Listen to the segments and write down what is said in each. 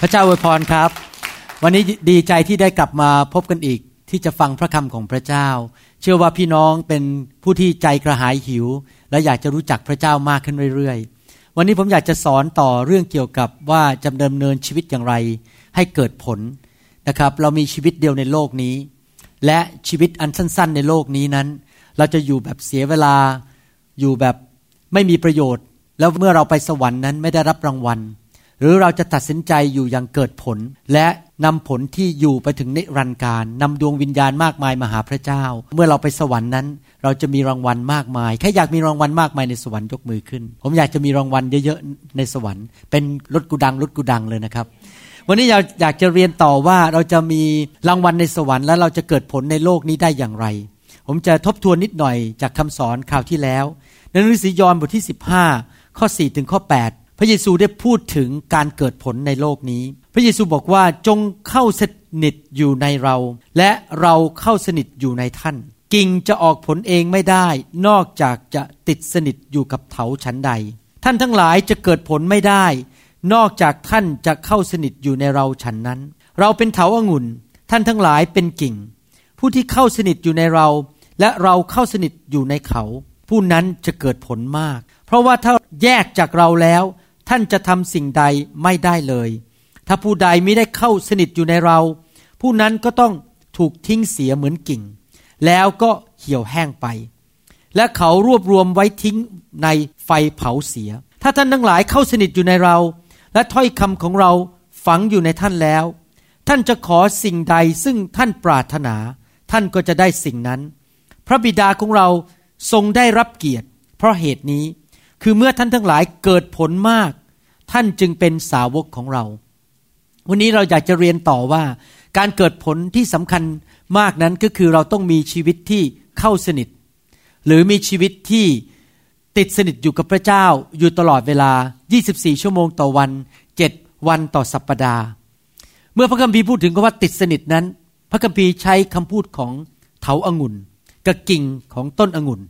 พระเจ้าอวยพรครับ วันนี้ดีใจที่ได้กลับมาพบกันอีกที่จะฟังพระคำของพระเจ้า เชื่อว่าพี่น้องเป็นผู้ที่ใจกระหายหิว และอยากจะรู้จักพระเจ้ามากขึ้นเรื่อยๆ วันนี้ผมอยากจะสอนต่อเรื่องเกี่ยวกับว่าจะดำเนินชีวิตอย่างไร ให้เกิดผลนะครับ เรามีชีวิตเดียวในโลกนี้ และชีวิตอันสั้น ๆ ในโลกนี้นั้น เราจะอยู่แบบเสียเวลาอยู่แบบไม่มีประโยชน์ แล้วเมื่อเราไปสวรรค์นั้นไม่ได้รับรางวัล หรือเราจะตัดสินใจอยู่อย่างเกิดผล และนำผลที่อยู่ไปถึงนิรันดร์การนำดวงวิญญาณมากมายมาหาพระเจ้า เมื่อเราไปสวรรค์นั้น เราจะมีรางวัลมากมายใครอยากมีรางวัลมากมายในสวรรค์ยกมือขึ้น ผมอยากจะมีรางวัลเยอะๆในสวรรค์เป็นรถกูดังรถกูดังเลยนะครับวันนี้เราอยากจะเรียนต่อว่าเราจะมีรางวัลในสวรรค์และเราจะเกิดผลในโลกนี้ได้อย่างไร ผมจะทบทวนนิดหน่อยจากคำสอนคราวที่แล้ว ในหนังสือยอห์นบทที่ 15 ข้อ 4 ถึงข้อ 8 พระเยซูได้พูดถึงการเกิดผลในโลกนี้ พระเยซูบอกว่าจงเข้าสนิทอยู่ในเรา และเราเข้าสนิทอยู่ในท่าน กิ่งจะออกผลเองไม่ได้ นอกจากจะติดสนิทอยู่กับเถาชั้นใด ท่านทั้งหลายจะเกิดผลไม่ได้ นอกจากท่านจะเข้าสนิทอยู่ในเราฉันนั้น เราเป็นเถาอางุ่น ท่านทั้งหลายเป็นกิ่ง ผู้ที่เข้าสนิทอยู่ในเรา และเราเข้าสนิทอยู่ในเขา ผู้นั้นจะเกิดผลมาก เพราะว่าถ้าแยกจากเราแล้ว ท่านจะทำสิ่งใดไม่ได้เลย ถ้าผู้ใดไม่ได้เข้าสนิทอยู่ในเรา ผู้นั้นก็ต้องถูกทิ้งเสียเหมือนกิ่ง แล้วก็เหี่ยวแห้งไป และเขารวบรวมไว้ทิ้งในไฟเผาเสีย ถ้าท่านทั้งหลายเข้าสนิทอยู่ในเรา และถ้อยคำของเราฝังอยู่ในท่านแล้ว ท่านจะขอสิ่งใดซึ่งท่านปรารถนา ท่านก็จะได้สิ่งนั้น พระบิดาของเราทรงได้รับเกียรติ เพราะเหตุนี้ คือเมื่อท่านทั้งหลายเกิดผลมาก ท่านจึงเป็นสาวกของเรา วันนี้เราอยากจะเรียนต่อว่า การเกิดผลที่สำคัญมากนั้นก็คือเราต้องมีชีวิตที่เข้าสนิท หรือมีชีวิตที่ติดสนิทอยู่กับพระเจ้าอยู่ตลอดเวลา 24 ชั่วโมงต่อวัน 7 วันต่อสัปปดาห์ เมื่อพระคัมภีร์พูดถึงคำว่าติดสนิทนั้น พระคัมภีร์ใช้คำพูดของเถาอางุ่นกับกิ่งของต้นองุ่น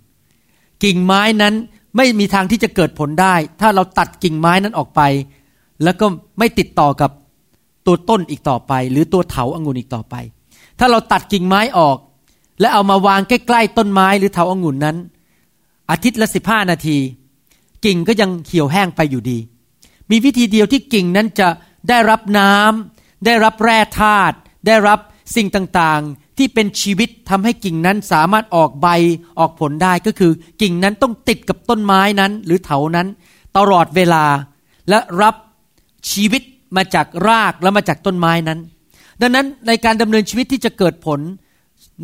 กิ่งไม้นั้น ไม่มีทางที่จะเกิดผลได้ ถ้าเราตัดกิ่งไม้นั้นออกไป แล้วก็ไม่ติดต่อกับตัวต้นอีกต่อไป หรือตัวเถาอางุ่นอีกต่อไป ถ้าเราตัดกิ่งไม้ออก และเอามาวางใกล้ๆต้นไม้หรือเถาอางุ่นนั้น อาทิตย์ละสิบห้านาที กิ่งก็ยังเหี่ยวแห้งไปอยู่ดี มีวิธีเดียวที่กิ่งนั้นจะได้รับน้ำได้รับแร่ธาตุได้รับสิ่งต่างๆ ที่เป็นชีวิตทำให้กิ่งนั้นสามารถออกใบออกผลได้ก็คือ กิ่งนั้นต้องติดกับต้นไม้นั้น หรือเถานั้น ตลอดเวลาและรับชีวิตมาจากรากและมาจากต้นไม้นั้น ดังนั้นในการดำเนินชีวิตที่จะเกิดผล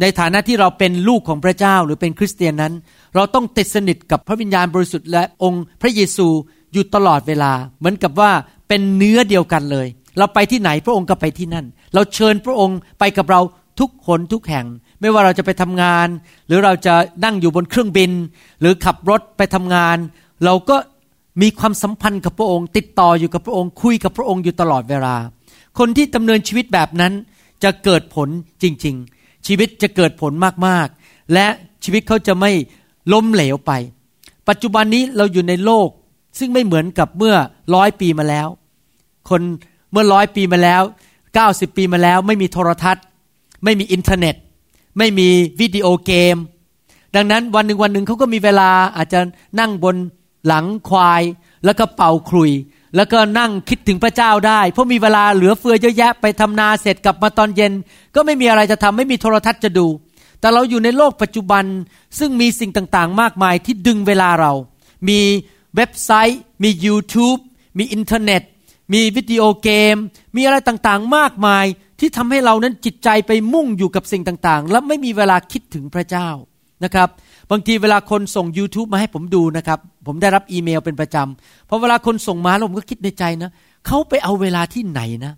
ในฐานะที่เราเป็นลูกของพระเจ้าหรือเป็นคริสเตียนนั้น เราต้องติดสนิทกับพระวิญญาณบริสุทธิ์และองค์พระเยซูอยู่ตลอดเวลา เหมือนกับว่าเป็นเนื้อเดียวกันเลย เราไปที่ไหนพระองค์ก็ไปที่นั่น เราเชิญพระองค์ไปกับเรา ทุกคนทุกแห่ง ไม่ว่าเราจะไปทำงาน หรือเราจะนั่งอยู่บนเครื่องบิน หรือขับรถไปทำงาน เราก็มีความสัมพันธ์กับพระองค์ ติดต่ออยู่กับพระองค์ คุยกับพระองค์อยู่ตลอดเวลา คนที่ดำเนินชีวิตแบบนั้นจะเกิดผลจริง ๆ ชีวิตจะเกิดผลมากๆ และชีวิตเขาจะไม่ล้มเหลวไป ปัจจุบันนี้เราอยู่ในโลก ซึ่งไม่เหมือนกับเมื่อร้อยปีมาแล้ว คนเมื่อร้อยปีมาแล้วเก้าสิบปีมาแล้ว ไม่มีโทรทัศน์ ไม่มีอินเทอร์เน็ต ไม่มีวิดีโอเกม ดังนั้นวันหนึ่งวันหนึ่งเขาก็มีเวลาอาจจะนั่งบนหลังควาย แล้วก็เป่าคลุย แล้วก็นั่งคิดถึงพระเจ้าได้ เพราะมีเวลาเหลือเฟือเยอะแยะไปทำนาเสร็จกลับมาตอนเย็น ก็ไม่มีอะไรจะทำไม่มีโทรทัศน์จะดู แต่เราอยู่ในโลกปัจจุบันซึ่งมีสิ่งต่างๆ มากมายที่ดึงเวลาเรา มีเว็บไซต์ มี YouTube มีอินเทอร์เน็ต มีวิดีโอเกม มีอะไรต่างๆ มากมาย ที่ทำให้เรานั้นจิตใจไปมุ่งอยู่กับสิ่งต่างๆ และไม่มีเวลาคิดถึงพระเจ้านะครับ บางทีเวลาคนส่ง YouTube มาให้ผมดูนะครับ ผมได้รับอีเมลเป็นประจำพอเวลาคนส่งมาแล้วผมก็คิดในใจนะเขาไปเอาเวลาที่ไหนนะ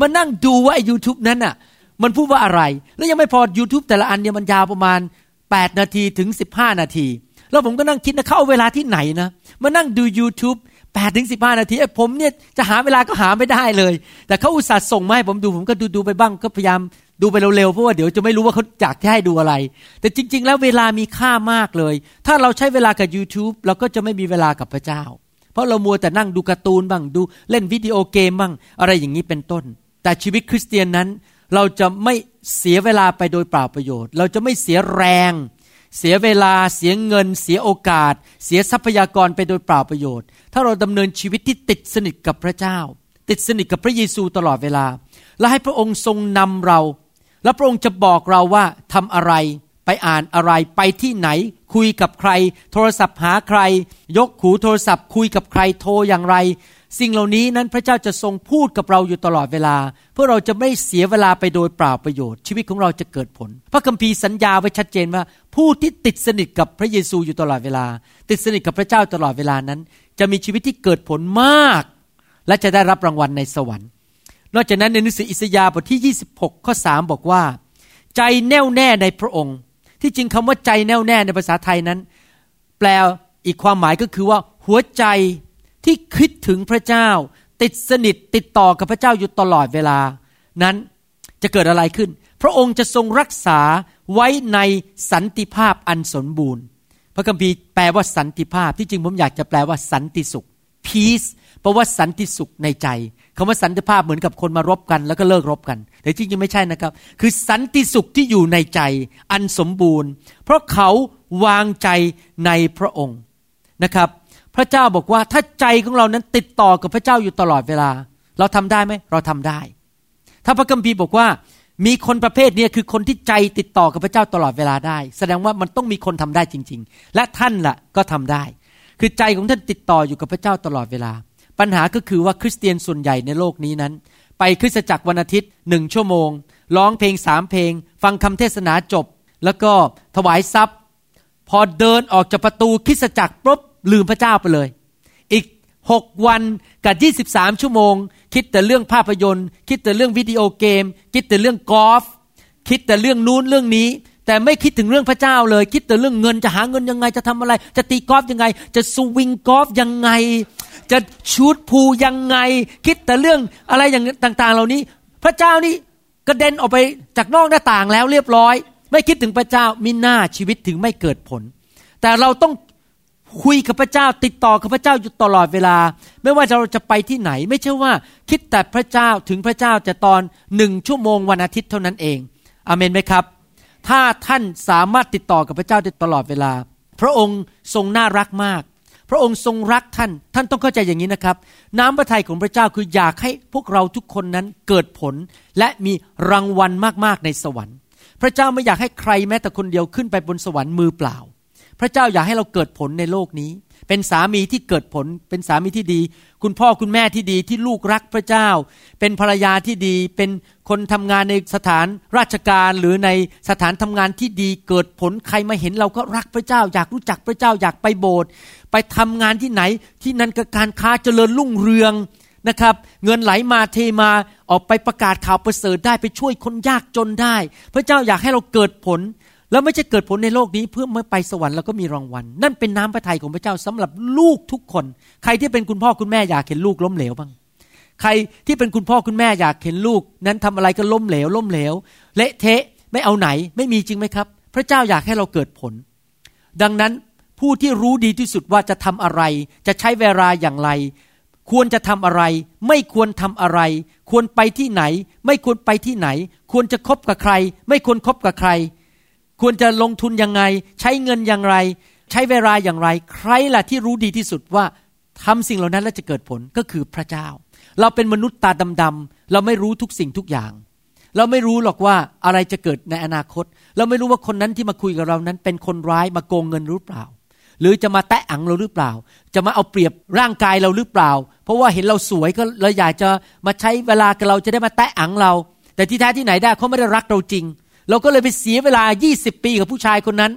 มานั่งดูว่าไอ้ยูทูบนั้นอะ มันพูดว่าอะไร แล้วยังไม่พอ YouTube แต่ละอันเนี่ยมันยาวประมาณ 8 นาทีถึง 15 นาที แล้วผมก็นั่งคิดนะเขาเอาเวลาที่ไหนนะมานั่งดู YouTube 8ถึง15นาทีผมเนี่ยจะหาเวลาก็หาไม่ได้เลย แต่เขาอุตส่าห์ส่งมาให้ผมดูผมก็ดูดูไปบ้างก็พยายามดูไปเร็วๆเพราะว่าเดี๋ยวจะไม่รู้ว่าเขาอยากให้ดูอะไร แต่จริง ๆ แล้วเวลามีค่ามากเลย ถ้าเราใช้เวลากับ YouTube เราก็จะไม่มีเวลากับพระเจ้า เพราะเรามัวแต่นั่งดูการ์ตูนบ้างดูเล่นวิดีโอเกมบ้างอะไรอย่างนี้เป็นต้น แต่ชีวิตคริสเตียนนั้น เราจะไม่เสียเวลาไปโดยเปล่าประโยชน์ เราจะไม่เสียแรง เสียเวลาเสียเงิน เสียโอกาส เสียทรัพยากรไปโดยเปล่าประโยชน์ ถ้าเราดำเนินชีวิตที่ติดสนิทกับพระเจ้า ติดสนิทกับพระเยซูตลอดเวลา และให้พระองค์ทรงนำเรา และพระองค์จะบอกเราว่าทำอะไรไปอ่านอะไรไปที่ไหน คุยกับใคร โทรศัพท์หาใคร ยกหูโทรศัพท์ คุยกับใครโทรอย่างไร สิ่งเหล่านี้นั้นพระเจ้าจะทรงพูดกับเราอยู่ตลอดเวลา เพื่อเราจะไม่เสียเวลาไปโดยเปล่าประโยชน์ ชีวิตของเราจะเกิดผล พระคัมภีร์สัญญาไว้ชัดเจนว่า ผู้ที่ติดสนิทกับพระเยซูอยู่ตลอดเวลา ติดสนิทกับพระเจ้าตลอดเวลานั้น จะมีชีวิตที่เกิดผลมาก และจะได้รับรางวัลในสวรรค์ นอกจากนั้นในหนังสืออิสยาห์บทที่ 26 ข้อ 3 บอกว่า ใจแน่วแน่ในพระองค์ ที่จริงคำว่าใจแน่วแน่ในภาษาไทยนั้น แปลอีกความหมายก็คือว่าหัวใจ ที่คิดถึงพระเจ้า ติดสนิทติดต่อกับพระเจ้าอยู่ตลอดเวลา นั้นจะเกิดอะไรขึ้น พระองค์จะทรงรักษาไว้ในสันติภาพอันสมบูรณ์ พระคัมภีร์แปลว่าสันติภาพที่จริงผมอยากจะแปลว่าสันติสุข peace แปลว่าสันติสุขในใจคำว่าสันติภาพเหมือนกับคนมารบกัน แล้วก็เลิกรบกัน แต่จริงๆไม่ใช่นะครับ คือสันติสุขที่อยู่ในใจอันสมบูรณ์ เพราะเขาวางใจในพระองค์นะครับ พระเจ้าบอกว่าถ้าใจของเรานั้นติดต่อกับพระเจ้าอยู่ตลอดเวลา เราทำได้ไหมเราทำได้ ถ้าพระคัมภีร์บอกว่ามีคนประเภทนี้คือคนที่ใจติดต่อกับพระเจ้าตลอดเวลาได้ แสดงว่ามันต้องมีคนทำได้จริง ๆ และท่านละ่ะก็ทำได้ คือใจของท่านติดต่ออยู่กับพระเจ้าตลอดเวลา ปัญหาก็คือว่าคริสเตียนส่วนใหญ่ในโลกนี้นั้น ไปคริสตจักรวันอาทิตย์หนึ่งชั่วโมงร้องเพลงสามเพลง ฟังคำเทศนาจบ แล้วก็ถวายทรัพย์ พอเดินออกจากประตูคริสตจักรปุ๊บ ลืมพระเจ้าไปเลย อีกหกวันกับยี่สิบสามชั่วโมง คิดแต่เรื่องภาพยนตร์ คิดแต่เรื่องวิดีโอเกม คิดแต่เรื่องกอล์ฟคิดแต่เรื่องนู้นเรื่องนี้ แต่ไม่คิดถึงเรื่องพระเจ้าเลย คิดแต่เรื่องเงินจะหาเงินยังไงจะทำอะไร จะตีกอล์ฟยังไง จะสวิงกอล์ฟยังไง จะชูดพูยังไง คิดแต่เรื่องอะไรอย่างต่าง ๆ เหล่านี้ พระเจ้านี่กระเด็นออกไปจากนอกหน้าต่างแล้วเรียบร้อย ไม่คิดถึงพระเจ้ามิน่าชีวิตถึงไม่เกิดผล แต่เราต้อง คุยกับพระเจ้าติดต่อกับพระเจ้าอยู่ตลอดเวลา ไม่ว่าเราจะไปที่ไหน ไม่ใช่ว่า คิดแต่พระเจ้าถึงพระเจ้าจะตอนหนึ่งชั่วโมงวันอาทิตย์เท่านั้นเองอเมนไหมครับ ถ้าท่านสามารถติดต่อกับพระเจ้าได้ตลอดเวลา พระองค์ทรงน่ารักมาก พระองค์ทรงรักท่าน ท่านต้องเข้าใจอย่างนี้นะครับ น้ำพระทัยของพระเจ้าคืออยากให้พวกเราทุกคนนั้นเกิดผลและมีรางวัลมากๆในสวรรค์ พระเจ้าไม่อยากให้ใครแม้แต่คนเดียวขึ้นไปบนสวรรค์มือเปล่า พระเจ้าอยากให้เราเกิดผลในโลกนี้ เป็นสามีที่เกิดผล เป็นสามีที่ดี คุณพ่อคุณแม่ที่ดีที่ลูกรักพระเจ้า เป็นภรรยาที่ดี เป็นคนทำงานในสถานราชการหรือในสถานทำงานที่ดีเกิดผลใครมาเห็นเราก็รักพระเจ้า อยากรู้จักพระเจ้าอยากไปโบสถ์ไปทำงานที่ไหนที่นั่นก็การค้าเจริญรุ่งเรืองนะครับเงินไหลมาเทมาออกไปประกาศข่าวประเสริฐได้ไปช่วยคนยากจนได้ พระเจ้าอยากให้เราเกิดผล แล้วไม่ใช่เกิดผลในโลกนี้เพื่อเมื่อไปสวรรค์เราก็มีรางวัล นั่นเป็นน้ำพระทัยของพระเจ้าสำหรับลูกทุกคน ใครที่เป็นคุณพ่อคุณแม่อยากเห็นลูกล้มเหลวบ้าง ใครที่เป็นคุณพ่อคุณแม่อยากเห็นลูก นั้นทำอะไรก็ล้มเหลวล้มเหลวเละเทะไม่เอาไหนไม่มีจริงไหมครับ พระเจ้าอยากให้เราเกิดผล ดังนั้นผู้ที่รู้ดีที่สุดว่าจะทำอะไร จะใช้เวลาอย่างไร ควรจะทำอะไร ไม่ควรทำอะไร ควรไปที่ไหน ไม่ควรไปที่ไหน ควรจะคบกับใคร ไม่ควรครบกับใคร ควรจะลงทุนยังไง ใช้เงินอย่างไร ใช้เวลาอย่างไร ใครล่ะที่รู้ดีที่สุดว่าทำสิ่งเหล่านั้นแล้วจะเกิดผลก็คือพระเจ้า เราเป็นมนุษย์ตาดำๆเราไม่รู้ทุกสิ่งทุกอย่าง เราไม่รู้หรอกว่าอะไรจะเกิดในอนาคต เราไม่รู้ว่าคนนั้นที่มาคุยกับเรานั้น เป็นคนร้ายมาโกงเงินหรือเปล่า หรือจะมาแตะอังเราหรือเปล่า จะมาเอาเปรียบร่างกายเราหรือเปล่า เพราะว่าเห็นเราสวยก็เลยอยากจะมาใช้เวลากับเราจะได้มาแตะอังเรา แต่ที่แท้ที่ไหนได้เขาไม่ได้รักเราจริงเเราก็เลยไปเสียเวลา 20 ปีกับผู้ชายคนนั้น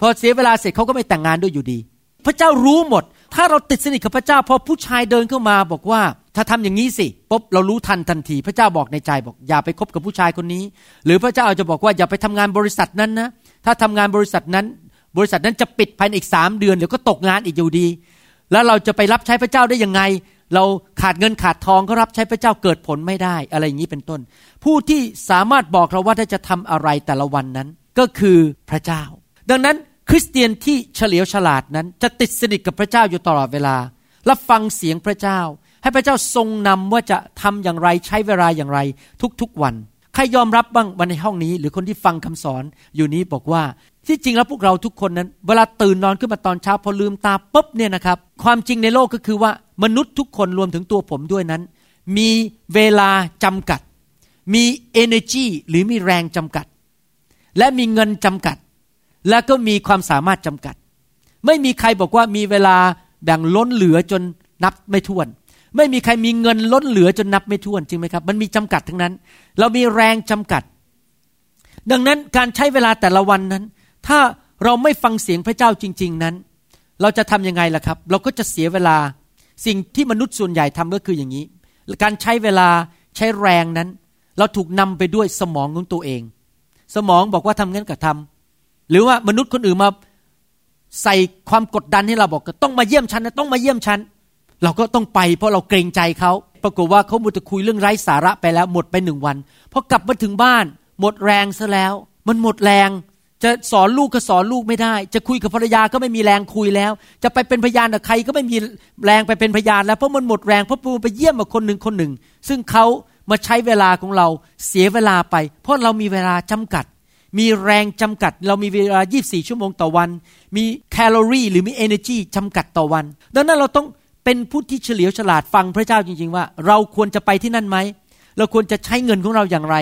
พอเสียเวลาเสร็จเขาก็ไม่แต่งงานด้วยอยู่ดี พระเจ้ารู้หมด ถ้าเราติดสนิทกับพระเจ้า พอผู้ชายเดินเข้ามาบอกว่า ถ้าทำอย่างนี้สิปุ๊บเรารู้ทันทันที พระเจ้าบอกในใจบอกอย่าไปคบกับผู้ชายคนนี้ หรือพระเจ้าอาจจะบอกว่าอย่าไปทำงานบริษัทนั้นนะ ถ้าทำงานบริษัทนั้น บริษัทนั้นจะปิดภายในอีกสามเดือนเดี๋ยวก็ตกงานอีกอยู่ดี แล้วเราจะไปรับใช้พระเจ้าได้ยังไง เราขาดเงินขาดทองก็รับใช้พระเจ้าเกิดผลไม่ได้อะไรอย่างนี้เป็นต้น ผู้ที่สามารถบอกเราว่าถ้าจะทำอะไรแต่ละวันนั้นก็คือพระเจ้า ดังนั้นคริสเตียนที่เฉลียวฉลาดนั้น จะติดสนิทกับพระเจ้าอยู่ตลอดเวลารับฟังเสียงพระเจ้า ให้พระเจ้าทรงนำว่าจะทำอย่างไรใช้เวลาอย่างไรทุกๆวันใครยอมรับบ้างวันในห้องนี้ หรือคนที่ฟังคำสอนอยู่นี้บอกว่าที่จริงแล้วพวกเราทุกคนนั้น เวลาตื่นนอนขึ้นมาตอนเช้าพอลืมตาปุ๊บเนี่ยนะครับ ความจริงในโลกก็คือว่า มนุษย์ทุกคนรวมถึงตัวผมด้วยนั้น มีเวลาจำกัด มี energy หรือมีแรงจำกัด และมีเงินจำกัด และก็มีความสามารถจำกัด ไม่มีใครบอกว่ามีเวลาแบ่งล้นเหลือจนนับไม่ถ้วน ไม่มีใครมีเงินล้นเหลือจนนับไม่ถ้วนจริงไหมครับ มันมีจำกัดทั้งนั้น เรามีแรงจำกัด ดังนั้นการใช้เวลาแต่ละวันนั้น ถ้าเราไม่ฟังเสียงพระเจ้าจริง ๆนั้น เราจะทำยังไงล่ะครับ เราก็จะเสียเวลา สิ่งที่มนุษย์ส่วนใหญ่ทำก็คืออย่างนี้ การใช้เวลาใช้แรงนั้น เราถูกนำไปด้วยสมองของตัวเอง สมองบอกว่าทำงั้นก็ทำหรือว่ามนุษย์คนอื่นมาใส่ความกดดันให้เราบอกต้องมาเยี่ยมฉันนะต้องมาเยี่ยมฉันเราก็ต้องไปเพราะเราเกรงใจเขาปรากฏว่าเขาหมดจะคุยเรื่องไร้สาระไปแล้วหมดไปหนึ่งวันพอกลับมาถึงบ้าน หมดแรงซะแล้ว มันหมดแรง จะสอนลูกก็สอนลูกไม่ได้ จะคุยกับภรรยาก็ไม่มีแรงคุยแล้ว จะไปเป็นพยานกับใครก็ไม่มีแรงไปเป็นพยาน แล้วเพราะมันหมดแรงเพราะปูไปเยี่ยมกับคนหนึ่งคนหนึ่ง ซึ่งเขามาใช้เวลาของเราเสียเวลาไป เพราะเรามีเวลาจำกัด มีแรงจำกัด เรามีเวลา 24 ชั่วโมงต่อวัน มีแคลอรี่หรือมี energy จำกัดต่อวัน ดังนั้นเราต้องเป็นผู้ที่เฉลียวฉลาดฟังพระเจ้าจริง ๆ ว่า เราควรจะไปที่นั่นไหมเราควรจะใช้เงินของเราอย่างไร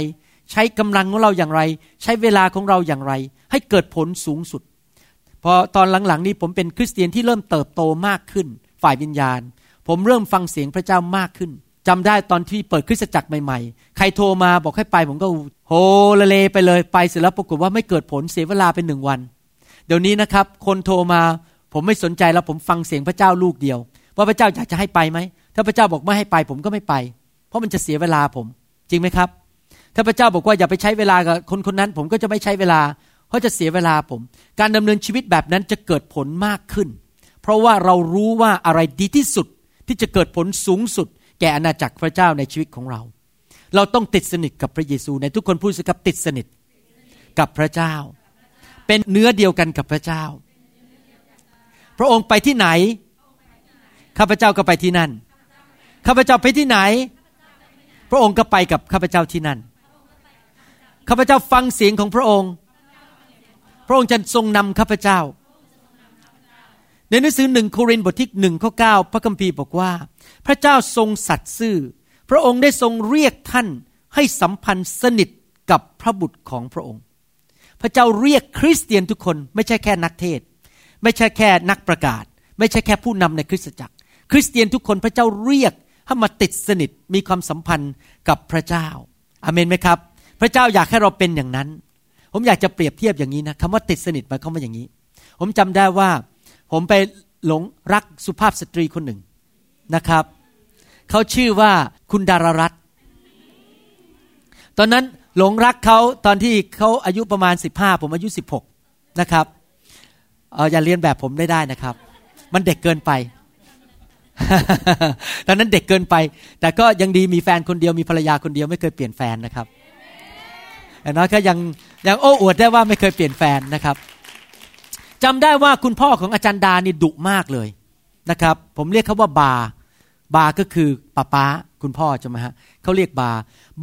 ใช้กำลังของเราอย่างไร ใช้เวลาของเราอย่างไร ให้เกิดผลสูงสุด พอตอนหลังๆ นี้ผมเป็นคริสเตียนที่เริ่มเติบโตมากขึ้น ฝ่ายวิญญาณ ผมเริ่มฟังเสียงพระเจ้ามากขึ้นจำได้ตอนที่เปิดคริสตจักรใหม่ๆ ใครโทรมาบอกให้ไป ผมก็โฮละเลไปเลยไปเสร็จแล้วปรากฏว่าไม่เกิดผลเสียเวลาเป็นหนึ่งวัน เดี๋ยวนี้นะครับ คนโทรมาผมไม่สนใจแล้วผมฟังเสียงพระเจ้าลูกเดียว ว่าพระเจ้าอยากจะให้ไปไหมถ้าพระเจ้าบอกไม่ให้ไป ผมก็ไม่ไป เพราะมันจะเสียเวลาผม จริงไหมครับ ถ้าพระเจ้าบอกว่าอย่าไปใช้เวลากับคนคนนั้น ผมก็จะไม่ใช้เวลา เพราะจะเสียเวลาผม การดำเนินชีวิตแบบนั้นจะเกิดผลมากขึ้น เพราะว่าเรารู้ว่าอะไรดีที่สุดที่จะเกิดผลสูงสุด แก่อาณาจักรพระเจ้าในชีวิตของเรา เราต้องติดสนิทกับพระเยซูในทุกคนพูดสิครับติดสนิทกับพระเจ้า เป็นเนื้อเดียวกันกับพระเจ้า พระองค์ไปที่ไหนข้าพเจ้าก็ไปที่นั่นข้าพเจ้าไปที่ไหน พระองค์ก็ไปกับข้าพเจ้าที่นั่น ข้าพเจ้าฟังเสียงของพระองค์ พระองค์จะทรงนำข้าพเจ้า ในหนังสือหนึ่งโครินธ์บทที่หนึ่งข้อเก้าพระคัมภีร์บอกว่า พระเจ้าทรงสัตย์ซื่อ พระองค์ได้ทรงเรียกท่านให้สัมพันธ์สนิทกับพระบุตรของพระองค์ พระเจ้าเรียกคริสเตียนทุกคนไม่ใช่แค่นักเทศ ไม่ใช่แค่นักประกาศ ไม่ใช่แค่ผู้นำในคริสตจักร คริสเตียนทุกคนพระเจ้าเรียกให้มาติดสนิทมีความสัมพันธ์กับพระเจ้าอเมนไหมครับ พระเจ้าอยากให้เราเป็นอย่างนั้น ผมอยากจะเปรียบเทียบอย่างนี้นะคำว่าติดสนิทหมายความว่าอย่างนี้ ผมจำได้ว่า ผมไปหลงรักสุภาพสตรีคนหนึ่งนะครับเขาชื่อว่าคุณดารารัตตอนนั้นหลงรักเขาตอนที่เขาอายุประมาณสิบห้าผมอายุสิบหกนะครับเอออย่าเรียนแบบผมได้ได้นะครับ มันเด็กเกินไป ตอนนั้นเด็กเกินไป แต่ก็ยังดีมีแฟนคนเดียวมีภรรยาคนเดียวไม่เคยเปลี่ยนแฟนนะครับ อย่างน้อยก็ยังยังโอ้อวดได้ว่าไม่เคยเปลี่ยนแฟนนะครับจำได้ว่าคุณพ่อของอาจารย์ดานี่ดุมากเลยนะครับ ผมเรียกเขาว่าบา บาก็คือป้าป้าคุณพ่อใช่ไหมฮะเขาเรียกบา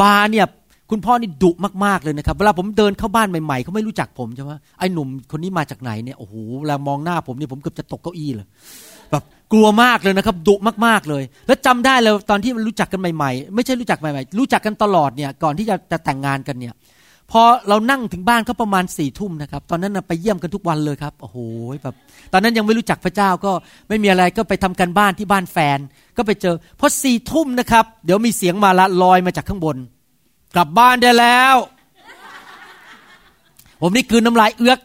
บาเนี่ยคุณพ่อนี่ดุมากๆเลยนะครับเวลาผมเดินเข้าบ้านใหม่ๆเขาไม่รู้จักผมใช่ไหมไอ้หนุ่มคนนี้มาจากไหนเนี่ยโอ้โหเวลามองหน้าผมเนี่ยผมเกือบจะตกเก้าอี้เลยแบบกลัวมากเลยนะครับดุมากๆเลย แล้วจำได้เลยตอนที่มันรู้จักกันใหม่ๆ ไม่ใช่รู้จักใหม่ๆ รู้จักกันตลอดเนี่ยก่อนที่จะจะแต่งงานกันเนี่ย พอเรานั่งถึงบ้านเขาประมาณสี่ทุ่มนะครับ ตอนนั้นไปเยี่ยมกันทุกวันเลยครับ โอ้โหแบบตอนนั้นยังไม่รู้จักพระเจ้าก็ไม่มีอะไรก็ไปทำกันบ้านที่บ้านแฟน ก็ไปเจอพอสี่ทุ่มนะครับ เดี๋ยวมีเสียงมาละลอยมาจากข้างบน กลับบ้านได้แล้ว ผมนี่คืนน้ำลายเอื้อก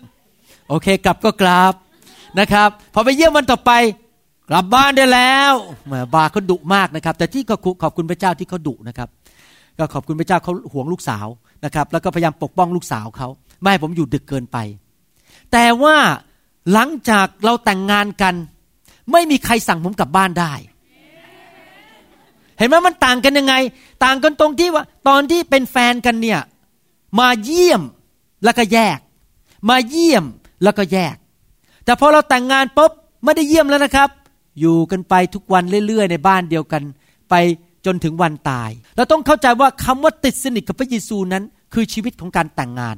โอเค กลับก็กลับนะครับ พอไปเยี่ยมวันต่อไป กลับบ้านได้แล้วแหมบาเขาดุมากนะครับ แต่ที่ก็ขอบคุณพระเจ้าที่เขาดุนะครับ ก็ขอบคุณพระเจ้าเขาห่วงลูกสาวนะครับ แล้วก็พยายามปกป้องลูกสาวเขาไม่ให้ผมอยู่ดึกเกินไป แต่ว่าหลังจากเราแต่งงานกัน ไม่มีใครสั่งผมกลับบ้านได้ เห็นไหมมันต่างกันยังไง ต่างกันตรงที่ว่า ตอนที่เป็นแฟนกันเนี่ยมาเยี่ยมแล้วก็แยก มาเยี่ยมแล้วก็แยก แต่พอเราแต่งงานปุ๊บไม่ได้เยี่ยมแล้วนะครับ อยู่กันไปทุกวันเรื่อยๆ ในบ้านเดียวกัน ไป จนถึงวันตาย เราต้องเข้าใจว่าคำว่าติดสนิทกับพระเยซูนั้น คือชีวิตของการแต่งงาน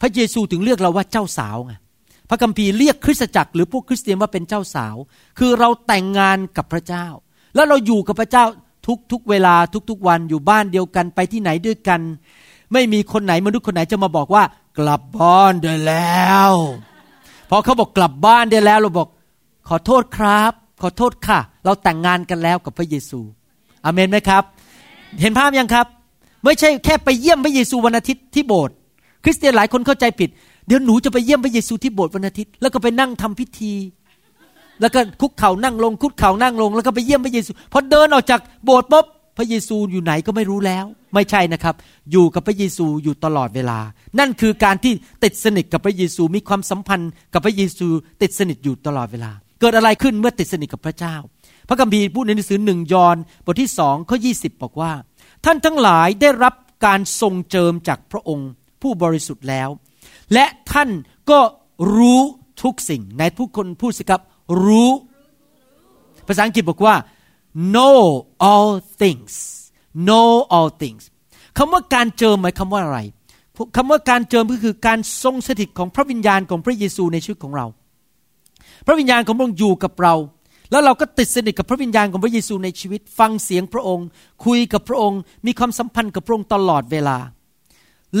พระเยซูถึงเรียกเราว่าเจ้าสาวไงพระคัมภีร์เรียกคริสตจักรหรือพวกคริสเตียนว่าเป็นเจ้าสาว คือเราแต่งงานกับพระเจ้า แล้วเราอยู่กับพระเจ้าทุกทุกเวลาทุกๆวันอยู่บ้านเดียวกันไปที่ไหนด้วยกัน ไม่มีคนไหนมนุษย์คนไหนจะมาบอกว่า กลับบ้านได้แล้วพอเขาบอกกลับบ้านได้แล้วเราบอก ขอโทษครับ ขอโทษค่ะ เราแต่งงานกันแล้วกับพระเยซู อเมนไหมครับ เห็นภาพยังครับ ไม่ใช่แค่ไปเยี่ยมพระเยซูวันอาทิตย์ที่โบสถ์คริสเตียนหลายคนเข้าใจผิด เดี๋ยวหนูจะไปเยี่ยมพระเยซูที่โบสถ์วันอาทิตย์แล้วก็ไปนั่งทำพิธี แล้วก็คุกเข่านั่งลง คุกเข่านั่งลง แล้วก็ไปเยี่ยมพระเยซูพอเดินออกจากโบสถ์ปุ๊บพระเยซูอยู่ไหนก็ไม่รู้แล้ว ไม่ใช่นะครับ อยู่กับพระเยซูอยู่ตลอดเวลา นั่นคือการที่ติดสนิทกับพระเยซูมีความสัมพันธ์กับพระเยซูติดสนิทอยู่ตลอดเวลา เกิดอะไรขึ้นเมื่อติดสนิทกับพระเจ้า พระคัมภีร์พูดในหนังสือหนึ่งยอห์นบทที่สองข้อยีบอกว่า ท่านทั้งหลายได้รับการทรงเจิมจากพระองค์ผู้บริสุทธิ์แล้ว และท่านก็รู้ทุกสิ่งในผู้คนพูดสิครับรู้ ภาษาอังกฤษบอกว่า know all things know all things คำว่าการเจิมหมายคำว่าอะไรคำว่าการเจิมก็คือการทรงสถิตของพระวิญญาณของพระเยซูในชีวิตของเรา พระวิญญาณของพระองค์อยู่กับเรา แล้วเราก็ติดสนิทกับพระวิญญาณของพระเยซูในชีวิต ฟังเสียงพระองค์ คุยกับพระองค์ มีความสัมพันธ์กับพระองค์ตลอดเวลา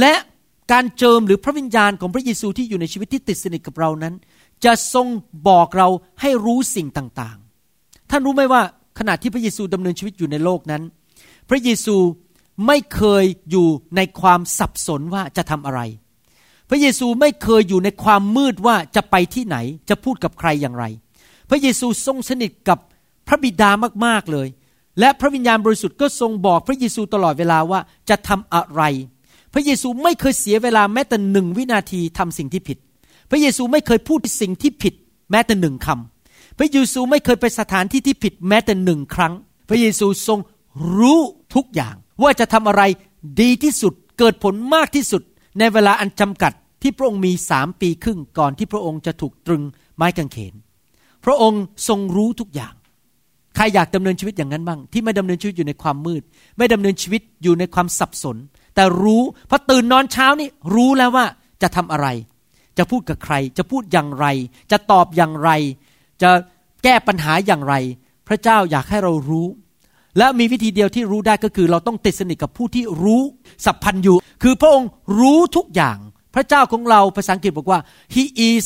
และการเจิมหรือพระวิญญาณของพระเยซูที่อยู่ในชีวิตที่ติดสนิทกับเรานั้น จะทรงบอกเราให้รู้สิ่งต่างๆ ท่านรู้ไหมว่าขณะที่พระเยซูดำเนินชีวิตอยู่ในโลกนั้น พระเยซูไม่เคยอยู่ในความสับสนว่าจะทำอะไร พระเยซูไม่เคยอยู่ในความมืดว่าจะไปที่ไหน จะพูดกับใครอย่างไร พระเยซูทรงสนิทกับพระบิดามากๆเลย และพระวิญญาณบริสุทธิ์ก็ทรงบอกพระเยซูตลอดเวลาว่าจะทำอะไร พระเยซูไม่เคยเสียเวลาแม้แต่หนึ่งวินาทีทำสิ่งที่ผิด พระเยซูไม่เคยพูดสิ่งที่ผิด แม้แต่หนึ่งคำพระเยซูไม่เคยไปสถานที่ที่ผิดแม้แต่หนึ่งครั้ง พระเยซูทรงรู้ทุกอย่าง ว่าจะทำอะไรดีที่สุดเกิดผลมากที่สุดในเวลาอันจำกัดที่พระองค์มีสามปีครึ่งก่อนที่พระองค์จะถูกตรึงไม้กางเขน พระองค์ทรงรู้ทุกอย่าง ใครอยากดำเนินชีวิตอย่างนั้นบ้าง ที่ไม่ดำเนินชีวิตอยู่ในความมืด ไม่ดำเนินชีวิตอยู่ในความสับสน แต่รู้พอตื่นนอนเช้านี่รู้แล้วว่าจะทำอะไร จะพูดกับใคร จะพูดอย่างไร จะตอบอย่างไร จะแก้ปัญหาอย่างไร พระเจ้าอยากให้เรารู้ และมีวิธีเดียวที่รู้ได้ก็คือ เราต้องติดสนิทกับผู้ที่รู้สัพพันอยู่ คือพระองค์รู้ทุกอย่าง พระเจ้าของเราภาษาอังกฤษบอกว่า he is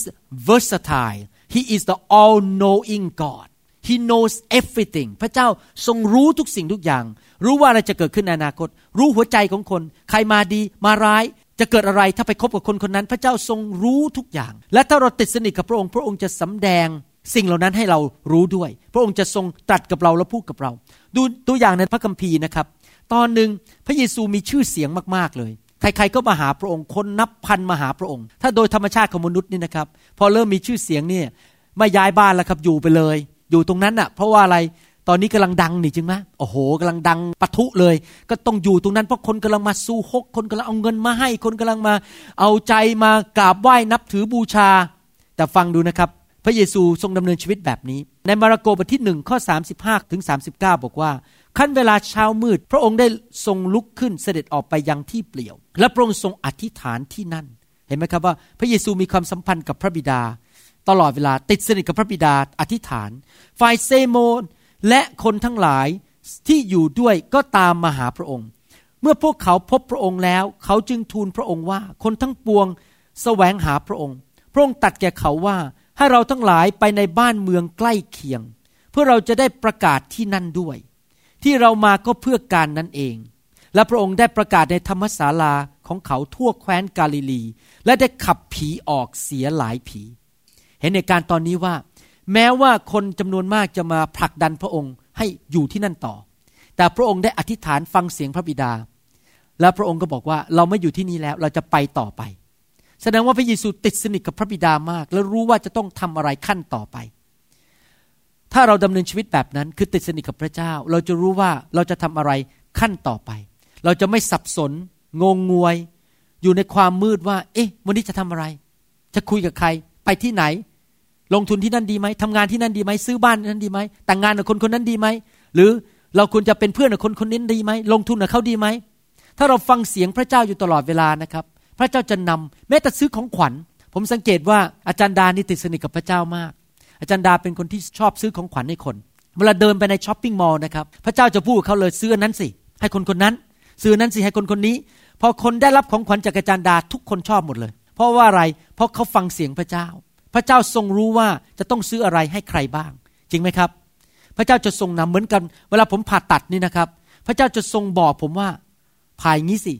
versatile he is the all knowing God he knows everything พระเจ้าทรงรู้ทุกสิ่งทุกอย่าง รู้ว่าอะไรจะเกิดขึ้นในอนาคต รู้หัวใจของคน ใครมาดีมาร้าย จะเกิดอะไรถ้าไปคบกับคนคนนั้น พระเจ้าทรงรู้ทุกอย่าง และถ้าเราติดสนิทกับพระองค์ พระองค์จะสำแดงสิ่งเหล่านั้นให้เรารู้ด้วย พระองค์จะทรงตรัสกับเราและพูดกับเรา ดูตัวอย่างในพระคัมภีร์นะครับ ตอนหนึ่งพระเยซูมีชื่อเสียงมากๆเลย ใครๆก็มาหาพระองค์ คนนับพันมาหาพระองค์ ถ้าโดยธรรมชาติของมนุษย์นี่นะครับ พอเริ่มมีชื่อเสียงเนี่ยไม่ย้ายบ้านแล้วครับอยู่ไปเลย อยู่ตรงนั้นอะ เพราะว่าอะไรตอนนี้กำลังดังนี่จริงไหมโอ้โหกำลังดังปะทุเลย ก็ต้องอยู่ตรงนั้นเพราะคนกำลังมาสู้ฮกคนกำลังเอาเงินมาให้ คนกำลังมา เอาใจมากราบไหว้นับถือบูชา แต่ฟังดูนะครับ พระเยซูทรงดำเนินชีวิตแบบนี้ ในมาระโกบทที่หนึ่งข้อ 35 ถึง 39 บอกว่า ขั้นเวลาเช้ามืด พระองค์ได้ทรงลุกขึ้นเสด็จออกไปยังที่เปลี่ยว และพระองค์ทรงอธิษฐานที่นั่น เห็นไหมครับว่า พระเยซูมีความสัมพันธ์กับพระบิดา ตลอดเวลาติดสนิทกับพระบิดาอธิษฐาน ฝ่ายเซโมนและคนทั้งหลายที่อยู่ด้วยก็ตามมาหาพระองค์ เมื่อพวกเขาพบพระองค์แล้ว เขาจึงทูลพระองค์ว่า คนทั้งปวงแสวงหาพระองค์ พระองค์ตัดแก่เขาว่าให้เราทั้งหลายไปในบ้านเมืองใกล้เคียง เพื่อเราจะได้ประกาศที่นั่นด้วย ที่เรามาก็เพื่อการนั้นเอง และพระองค์ได้ประกาศในธรรมศาลาของเขาทั่วแคว้นกาลิลี และได้ขับผีออกเสียหลายผี เห็นในการตอนนี้ว่า แม้ว่าคนจำนวนมากจะมาผลักดันพระองค์ให้อยู่ที่นั่นต่อ แต่พระองค์ได้อธิษฐานฟังเสียงพระบิดา และพระองค์ก็บอกว่าเราไม่อยู่ที่นี่แล้วเราจะไปต่อไป แสดงว่าพระเยซูติดสนิทกับพระบิดามาก และรู้ว่าจะต้องทำอะไรขั้นต่อไป ถ้าเราดำเนินชีวิตแบบนั้น คือติดสนิทกับพระเจ้า เราจะรู้ว่าเราจะทำอะไรขั้นต่อไป เราจะไม่สับสน งงงวย อยู่ในความมืดว่า เอ๊ะ วันนี้จะทำอะไร จะคุยกับใคร ไปที่ไหน ลงทุนที่นั่นดีไหมทำงานที่นั่นดีไหมซื้อบ้านนั้นดีไหมแต่งงานกับคนคนนั้นดีไหมหรือเราควรจะเป็นเพื่อนกับคนคนนี้ดีไหมลงทุนกับเขาดีไหมถ้าเราฟังเสียงพระเจ้าอยู่ตลอดเวลานะครับ พระเจ้าจะนำแม้แต่ซื้อของขวัญ ผมสังเกตว่าอาจารย์ดานี่ติดสนิทกับพระเจ้ามาก อาจารย์ดาเป็นคนที่ชอบซื้อของขวัญให้คน เวลาเดินไปในช้อปปิ้งมอลล์นะครับ พระเจ้าจะพูดเขาเลยซื้อนั้นสิ ให้คนคนนั้น ซื้อนั้นสิให้คนคนนี้ พอคนได้รับของขวัญจากอาจารย์ดาทุกคนชอบหมดเลย เพราะว่าอะไร เพราะเขาฟังเสียงพระเจ้า พระเจ้าทรงรู้ว่าจะต้องซื้ออะไรให้ใครบ้าง จริงไหมครับ พระเจ้าจะทรงนำเหมือนกัน เวลาผมผ่าตัดนี่นะครับ พระเจ้าจะทรงบอกผมว่าผ่าอย่างนี้สิ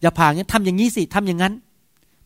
อย่าผ่าอย่างนี้ทำอย่างนี้สิทำอย่างนั้น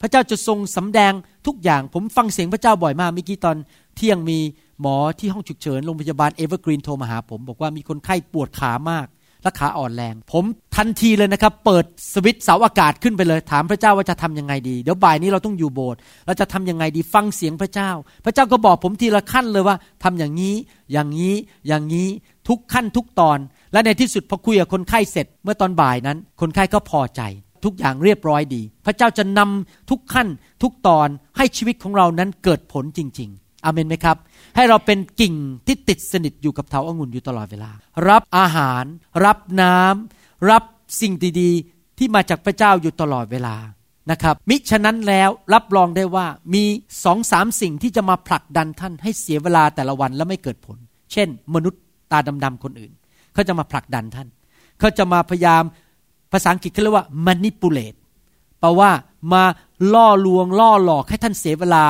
พระเจ้าจะทรงสำแดงทุกอย่าง ผมฟังเสียงพระเจ้าบ่อยมากเมื่อกี้ตอน เที่ยงมีหมอที่ห้องฉุกเฉินโรงพยาบาลเอเวอร์กรีนโทรมาหาผมบอกว่ามีคนไข้ปวดขามากและขาอ่อนแรง ผมทันทีเลยนะครับ เปิดสวิตช์เสาอากาศขึ้นไปเลย ถามพระเจ้าว่าจะทำยังไงดี เดี๋ยวบ่ายนี้เราต้องอยู่โบสถ์เราจะทำยังไงดีฟังเสียงพระเจ้า พระเจ้าก็บอกผมทีละขั้นเลยว่าทำอย่างนี้ อย่างนี้ อย่างนี้ทุกขั้นทุกตอน และในที่สุดพอคุยกับคนไข้เสร็จ เมื่อตอนบ่ายนั้น คนไข้ก็พอใจ ทุกอย่างเรียบร้อยดี พระเจ้าจะนำทุกขั้นทุกตอนให้ชีวิตของเรานั้นเกิดผลจริง ๆ อเมนไหมครับ ให้เราเป็นกิ่งที่ติดสนิทอยู่กับเถาอางุ่นอยู่ตลอดเวลา รับอาหาร รับน้ำรับสิ่งดีๆ ที่มาจากพระเจ้าอยู่ตลอดเวลานะครับ มิฉะนั้นแล้วรับรองได้ว่ามีสองสามสิ่งที่จะมาผลักดันท่านให้เสียเวลาแต่ละวันและไม่เกิดผล เช่น มนุษย์ตาดำๆคนอื่นเขาจะมาผลักดันท่าน เขาจะมาพยายามภาษาอังกฤษเขาเรียกว่า manipulate แปลว่ามาล่อลวงล่อหลอกให้ท่านเสียเวลา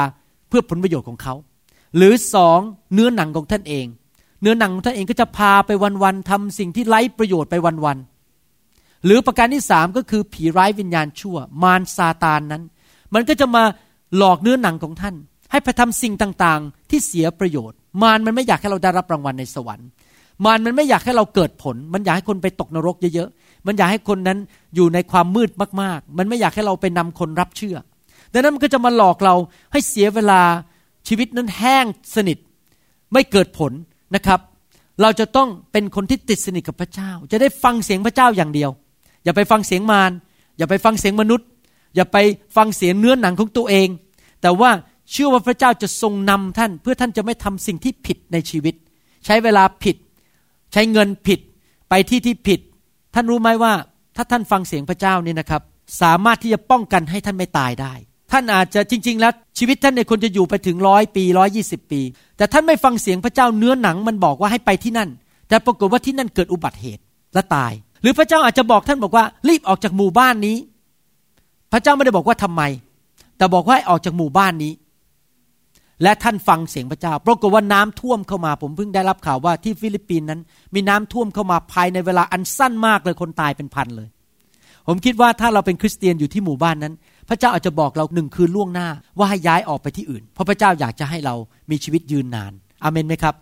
เพื่อผลประโยชน์ของเขา หรือสองเนื้อหนังของท่านเอง เนื้อหนังของท่านเองก็จะพาไปวันๆทำสิ่งที่ไร้ประโยชน์ไปวันๆหรือประการที่สามก็คือผีร้ายวิญญาณชั่ว มารซาตานนั้น มันก็จะมาหลอกเนื้อหนังของท่าน ให้ไปทำสิ่งต่างๆ ที่เสียประโยชน์ มารมันไม่อยากให้เราได้รับรางวัลในสวรรค์ มารมันไม่อยากให้เราเกิดผล มันอยากให้คนไปตกนรกเยอะๆมันอยากให้คนนั้นอยู่ในความมืดมากๆ มันไม่อยากให้เราไปนำคนรับเชื่อ ดังนั้นมันก็จะมาหลอกเราให้เสียเวลา ชีวิตนั้นแห้งสนิทไม่เกิดผลนะครับ เราจะต้องเป็นคนที่ติดสนิทกับพระเจ้า จะได้ฟังเสียงพระเจ้าอย่างเดียว อย่าไปฟังเสียงมารอย่าไปฟังเสียงมนุษย์ อย่าไปฟังเสียงเนื้อหนังของตัวเอง แต่ว่าเชื่อว่าพระเจ้าจะทรงนำท่าน เพื่อท่านจะไม่ทำสิ่งที่ผิดในชีวิต ใช้เวลาผิด ใช้เงินผิด ไปที่ที่ผิด ท่านรู้ไหมว่า ถ้าท่านฟังเสียงพระเจ้านี่นะครับ สามารถที่จะป้องกันให้ท่านไม่ตายได้ ท่านอาจจะจริง ๆ แล้วชีวิตท่านในคนจะอยู่ไปถึงร้อยปีร้อยี่สิบปี แต่ท่านไม่ฟังเสียงพระเจ้าเนื้อหนังมันบอกว่าให้ไปที่นั่น แต่ปรากฏว่าที่นั่นเกิดอุบัติเหตุและตาย หรือพระเจ้าอาจจะบอกท่านบอกว่ารีบออกจากหมู่บ้านนี้ พระเจ้าไม่ได้บอกว่าทำไม แต่บอกว่าให้ออกจากหมู่บ้านนี้ และท่านฟังเสียงพระเจ้า ปรากฏว่าน้ำท่วมเข้ามา ผมเพิ่งได้รับข่าวว่าที่ฟิลิปปินส์นั้น มีน้ำท่วมเข้ามาภายในเวลาอันสั้นมากเลยคนตายเป็นพันเลย ผมคิดว่าถ้าเราเป็นคริสเตียนอยู่ที่หมู่บ้านนั้น พระเจ้าอาจจะบอกเราหนึ่งคืนล่วงหน้าว่าให้ย้ายออกไปที่อื่น เพราะพระเจ้าอยากจะให้เรามีชีวิตยืนนานอเมนไหมครับ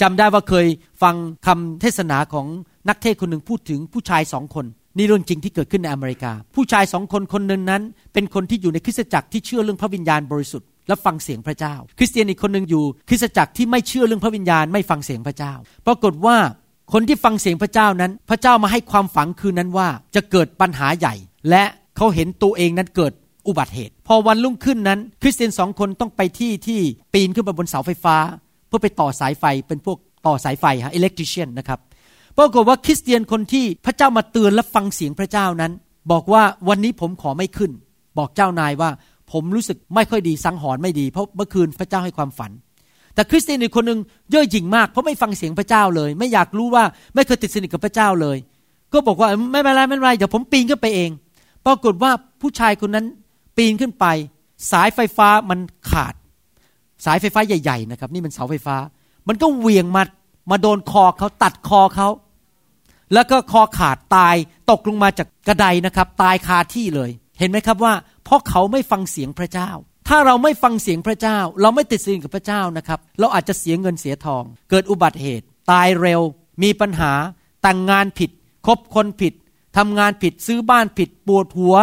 จำได้ว่าเคยฟังคำเทศนาของนักเทศคนหนึ่งพูดถึงผู้ชายสองคนนี่เรื่องจริงที่เกิดขึ้นในอเมริกา ผู้ชายสองคนคนหนึ่งนั้น เป็นคนที่อยู่ในคริสตจักรที่เชื่อเรื่องพระวิญญาณบริสุทธิ์และฟังเสียงพระเจ้า คริสเตียนอีกคนหนึ่งอยู่ คริสตจักรที่ไม่เชื่อเรื่องพระวิญญาณไม่ฟังเสียงพระเจ้า ปรากฏว่าคนที่ฟังเสียงพระเจ้านั้น พระเจ้ามาให้ความฝังคืนนั้นว่าจะเกิดปัญหาใหญ่ และเขาเห็นตัวเองนั้นเกิด อุบัติเหตุ พอวันรุ่งขึ้นนั้น คริสเตียนสองคนต้องไปที่ที่ปีนขึ้นไปบนเสาไฟฟ้า เพื่อไปต่อสายไฟเป็นพวกต่อสายไฟฮะอิเล็กทริเชียนนะครับปรากฏว่าคริสเตียนคนที่พระเจ้ามาเตือนและฟังเสียงพระเจ้านั้น บอกว่าวันนี้ผมขอไม่ขึ้น บอกเจ้านายว่าผมรู้สึกไม่ค่อยดีสังหรณ์ไม่ดี เพราะเมื่อคืนพระเจ้าให้ความฝัน แต่คริสเตียนอีกคนหนึ่งเย่อหยิ่งมากเพราะไม่ฟังเสียงพระเจ้าเลย ไม่อยากรู้ว่าไม่เคยติดสนิทกับพระเจ้าเลย ก็บอกว่าไม่เป็นไรไม่เป็นไรเดี๋ยวผมปีนขึ้นไปเอง ปรากฏว่าผู้ชายคนนั้น ปีนขึ้นไป สายไฟฟ้ามันขาด สายไฟฟ้าใหญ่ๆนะครับ นี่มันเสาไฟฟ้า มันก็เหวี่ยงมามาโดนคอเขาตัดคอเขาแล้วก็คอขาดตายตกลงมาจากกระไดนะครับ ตายคาที่เลย เห็นไหมครับว่า เพราะเขาไม่ฟังเสียงพระเจ้า ถ้าเราไม่ฟังเสียงพระเจ้า เราไม่ติดสินกับพระเจ้านะครับ เราอาจจะเสียเงินเสียทอง เกิดอุบัติเหตุ ตายเร็ว มีปัญหา แต่งงานผิด คบคนผิด ทำงานผิด ซื้อบ้านผิด ปวดหัว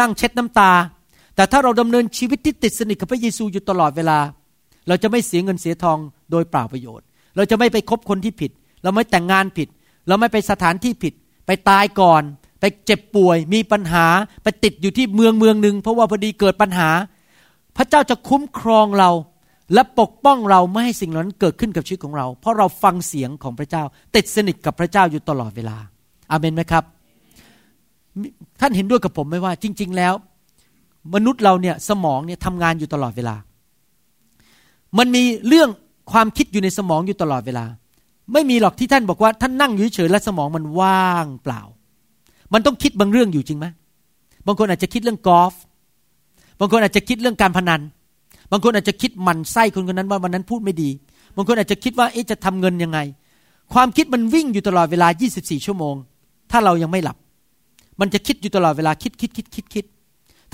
นั่งเช็ดน้ำตา แต่ถ้าเราดำเนินชีวิตที่ติดสนิทกับพระเยซูอยู่ตลอดเวลา เราจะไม่เสียเงินเสียทองโดยเปล่าประโยชน์ เราจะไม่ไปคบคนที่ผิด เราไม่แต่งงานผิด เราไม่ไปสถานที่ผิด ไปตายก่อน ไปเจ็บป่วย มีปัญหา ไปติดอยู่ที่เมืองเมืองหนึ่งเพราะว่าพอดีเกิดปัญหา พระเจ้าจะคุ้มครองเราและปกป้องเราไม่ให้สิ่งนั้นเกิดขึ้นกับชีวิตของเรา เพราะเราฟังเสียงของพระเจ้า ติดสนิทกับพระเจ้าอยู่ตลอดเวลา อาเมนไหมครับ ท่านเห็นด้วยกับผมไหมว่า จริง ๆ แล้ว มนุษย์เราเนี่ยสมองเนี่ยทำงานอยู่ตลอดเวลา มันมีเรื่องความคิดอยู่ในสมองอยู่ตลอดเวลา ไม่มีหรอกที่ท่านบอกว่าท่านนั่งอยู่เฉยและสมองมันว่างเปล่า มันต้องคิดบางเรื่องอยู่จริงไหมบางคนอาจจะคิดเรื่องกอล์ฟบางคนอาจจะคิดเรื่องการพนัน บางคนอาจจะคิดมันไส้คนคนนั้นว่าวันนั้นพูดไม่ดี บางคนอาจจะคิดว่าเอ๊ะจะทำเงินยังไง ความคิดมันวิ่งอยู่ตลอดเวลา 24 ชั่วโมง ถ้าเรายังไม่หลับ มันจะคิดอยู่ตลอดเวลาคิดคิดคิดคิดคิด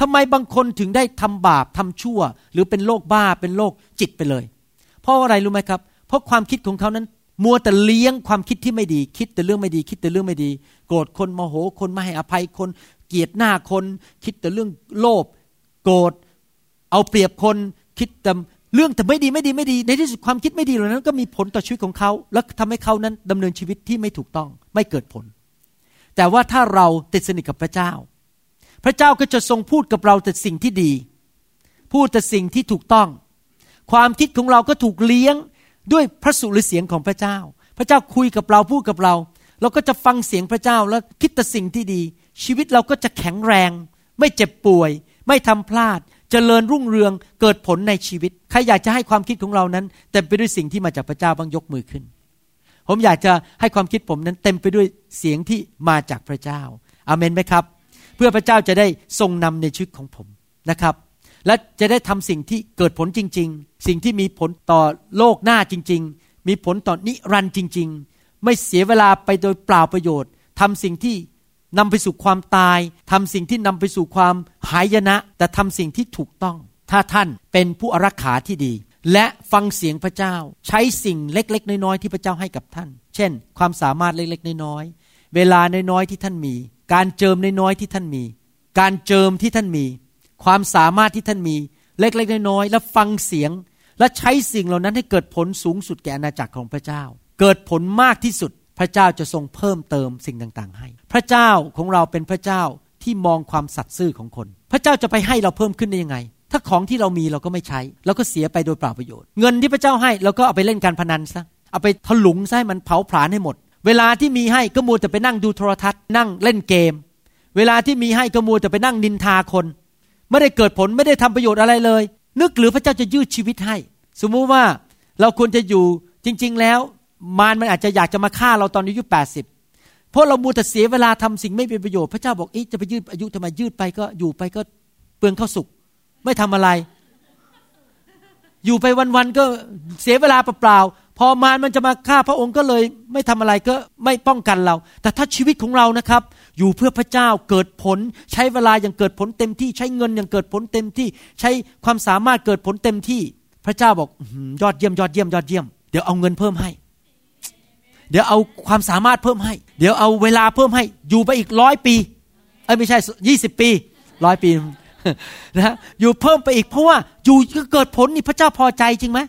ทำไมบางคนถึงได้ทำบาปทำชั่ว หรือเป็นโรคบ้าเป็นโรคจิตไปเลย เพราะอะไรรู้ไหมครับ เพราะความคิดของเขานั้น มัวแต่เลี้ยงความคิดที่ไม่ดี คิดแต่เรื่องไม่ดี คิดแต่เรื่องไม่ดี โกรธคนโมโหคนไม่ให้อภัยคน เกลียดหน้าคน คิดแต่เรื่องโลภโกรธเอาเปรียบคนคิดแต่เรื่องแต่ไม่ดีไม่ดีไม่ดี ในที่สุดความคิดไม่ดีเหล่านั้น ก็มีผลต่อชีวิตของเขา และทำให้เขานั้นดำเนินชีวิตที่ไม่ถูกต้อง ไม่เกิดผล แต่ว่าถ้าเราติดสนิทกับพระเจ้า พระเจ้าก็จะทรงพูดกับเราแต่สิ่งที่ดี พูดแต่สิ่งที่ถูกต้อง ความคิดของเราก็ถูกเลี้ยงด้วยพระสุรเสียงของพระเจ้า พระเจ้าคุยกับเราพูดกับเรา เราก็จะฟังเสียงพระเจ้าแล้วคิดแต่สิ่งที่ดี ชีวิตเราก็จะแข็งแรง ไม่เจ็บป่วย ไม่ทำพลาดจเจริญรุ่งเรืองเกิดผลในชีวิต ใครอยากจะให้ความคิดของเรานั้นเต็มไปด้วยสิ่งที่มาจากพระเจ้าบ้างยกมือขึ้น ผมอยากจะให้ความคิดผมนั้นเต็มไปด้วยเสียงที่มาจากพระเจ้าอาเมนไหมครับ พื่อพระเจ้าจะได้ทรงนำในชีวิตของผมนะครับ และจะได้ทำสิ่งที่เกิดผลจริง ๆ สิ่งที่มีผลต่อโลกหน้าจริง ๆ มีผลต่อนิรันดร์จริง ๆ ไม่เสียเวลาไปโดยเปล่าประโยชน์ทำสิ่งที่นำไปสู่ความตายทำสิ่งที่นำไปสู่ความหายนะ แต่ทำสิ่งที่ถูกต้อง ถ้าท่านเป็นผู้อารักขาที่ดี และฟังเสียงพระเจ้า ใช้สิ่งเล็กๆ น้อยๆ ที่พระเจ้าให้กับท่าน เช่น ความสามารถเล็กๆ น้อยๆ เวลาน้อยๆที่ท่านมี การเจิมน้อยๆที่ท่านมี การเจิมที่ท่านมี ความสามารถที่ท่านมี เล็กๆน้อยๆและฟังเสียง และใช้สิ่งเหล่านั้นให้เกิดผลสูงสุดแก่อาณาจักรของพระเจ้า เกิดผลมากที่สุด พระเจ้าจะทรงเพิ่มเติมสิ่งต่างๆ ให้ พระเจ้าของเราเป็นพระเจ้าที่มองความสัตย์ซื่อของคน พระเจ้าจะไปให้เราเพิ่มขึ้นได้ยังไง ถ้าของที่เรามีเราก็ไม่ใช้ เราก็เสียไปโดยเปล่าประโยชน์ เงินที่พระเจ้าให้เราก็เอาไปเล่นการพนันซะเอาไปถลุงซะให้มันเผาผลาญให้หมด เวลาที่มีให้ก็มัวแต่ไปนั่งดูโทรทัศน์ นั่งเล่นเกม เวลาที่มีให้ก็มัวแต่ไปนั่งนินทาคน ไม่ได้เกิดผลไม่ได้ทำประโยชน์อะไรเลย นึกหรือพระเจ้าจะยืดชีวิตให้ สมมุติว่าเราควรจะอยู่จริง ๆ แล้วมารมันอาจจะอยากจะมาฆ่าเราตอนอายุแปดสิบเพราะเรามัวแต่เสียเวลาทำสิ่งไม่เป็นประโยชน์พระเจ้าบอกอ๊จะไปยืดอายุทำไมยืดไปก็อยู่ไปก็เปลืองข้าวสุกไม่ทำอะไร อยู่ไปวันๆก็เสียเวลาเปล่าๆ พอมารมันจะมาฆ่าพระองค์ก็เลยไม่ทำอะไรก็ไม่ป้องกันเรา แต่ถ้าชีวิตของเรานะครับ อยู่เพื่อพระเจ้าเกิดผล ใช้เวลาอย่างเกิดผลเต็มที่ ใช้เงินอย่างเกิดผลเต็มที่ ใช้ความสามารถเกิดผลเต็มที่ พระเจ้าบอกยอดเยี่ยมยอดเยี่ยมยอดเยี่ยมเดี๋ยวเอาเงินเพิ่มให้ เดี๋ยวเอาความสามารถเพิ่มให้ เดี๋ยวเอาเวลาเพิ่มให้ อยู่ไปอีกร้อยปีเอ้ไม่ใช่ยี่สิบปีร้อยปีนะอยู่เพิ่มไปอีกเพราะว่าอยู่ก็เกิดผลนี่พระเจ้าพอใจจริงไหม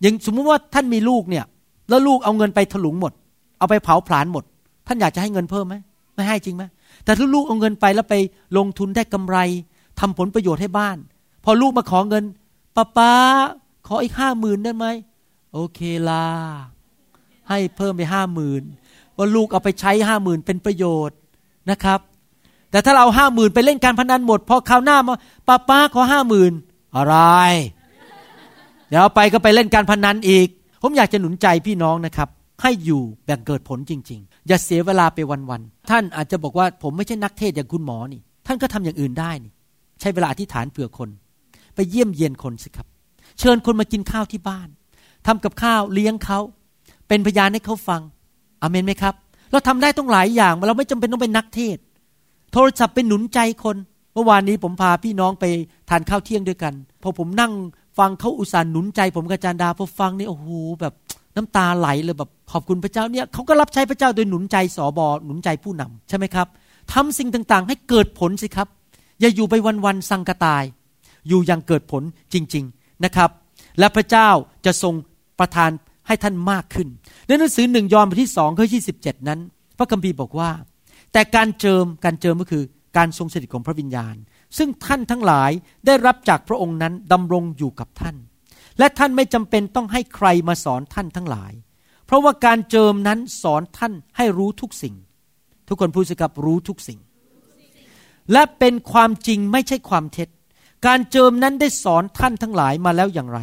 อย่างสมมุติว่าท่านมีลูกเนี่ย แล้วลูกเอาเงินไปถลุงหมด เอาไปเผาผลาญหมด ท่านอยากจะให้เงินเพิ่มไหมไม่ให้จริงไหมแต่ถ้าลูกเอาเงินไปแล้วไปลงทุนได้กำไรทำผลประโยชน์ให้บ้าน พอลูกมาขอเงินป้าป้าขออีกห้าหมื่นได้ไหมโอเคล่ะให้เพิ่มไปห้าหมื่นว่าลูกเอาไปใช้ห้าหมื่นเป็นประโยชน์นะครับ แต่ถ้าเราห้าหมื่นไปเล่นการพนันหมด พอคราวหน้ามาป้าป้าขอห้าหมื่นอะไร เดี๋ยวไปก็ไปเล่นการพนันอีก ผมอยากจะหนุนใจพี่น้องนะครับ ให้อยู่แบ่งเกิดผลจริง ๆ อย่าเสียเวลาไปวันๆท่านอาจจะบอกว่าผมไม่ใช่นักเทศอย่างคุณหมอนี่ ท่านก็ทำอย่างอื่นได้นี่ ใช้เวลาอธิษฐานเผื่อคน ไปเยี่ยมเยียนคนสิครับ เชิญคนมากินข้าวที่บ้านทำกับข้าวเลี้ยงเขาเป็นพยานให้เขาฟังอเมนไหมครับ เราทำได้ต้องหลายอย่างเราไม่จำเป็นต้องเป็นนักเทศ โทรศัพท์ไปหนุนใจคน เมื่อวานนี้ผมพาพี่น้องไปทานข้าวเที่ยงด้วยกัน พอผมนั่ง ฟังเขาอุตส่าห์หนุนใจ ผมกับจารดาพอฟังนี่โอ้โหแบบน้ำตาไหลเลยแบบขอบคุณพระเจ้าเนี่ยเขาก็รับใช้พระเจ้าโดยหนุนใจสอบอหนุนใจผู้นำใช่ไหมครับทำสิ่งต่างๆ ให้เกิดผลสิครับ อย่าอยู่ไปวันๆสังกตาย อยู่อย่างเกิดผลจริง ๆนะครับ และพระเจ้าจะทรงประทานให้ท่านมากขึ้น ในหนังสือหนึ่งยอห์นบทที่สองข้อที่สิบเจ็ดนั้น พระคัมภีร์บอกว่า แต่การเจิมการเจิมก็คือการทรงสถิตของพระวิญญาณ ซึ่งท่านทั้งหลายได้รับจากพระองค์นั้นดำรงอยู่กับท่าน และท่านไม่จำเป็นต้องให้ใครมาสอนท่านทั้งหลาย เพราะว่าการเจิมนั้นสอนท่านให้รู้ทุกสิ่ง ทุกคนพูดสิครับรู้ทุกสิ่ง และเป็นความจริงไม่ใช่ความเท็จ การเจิมนั้นได้สอนท่านทั้งหลายมาแล้วอย่างไร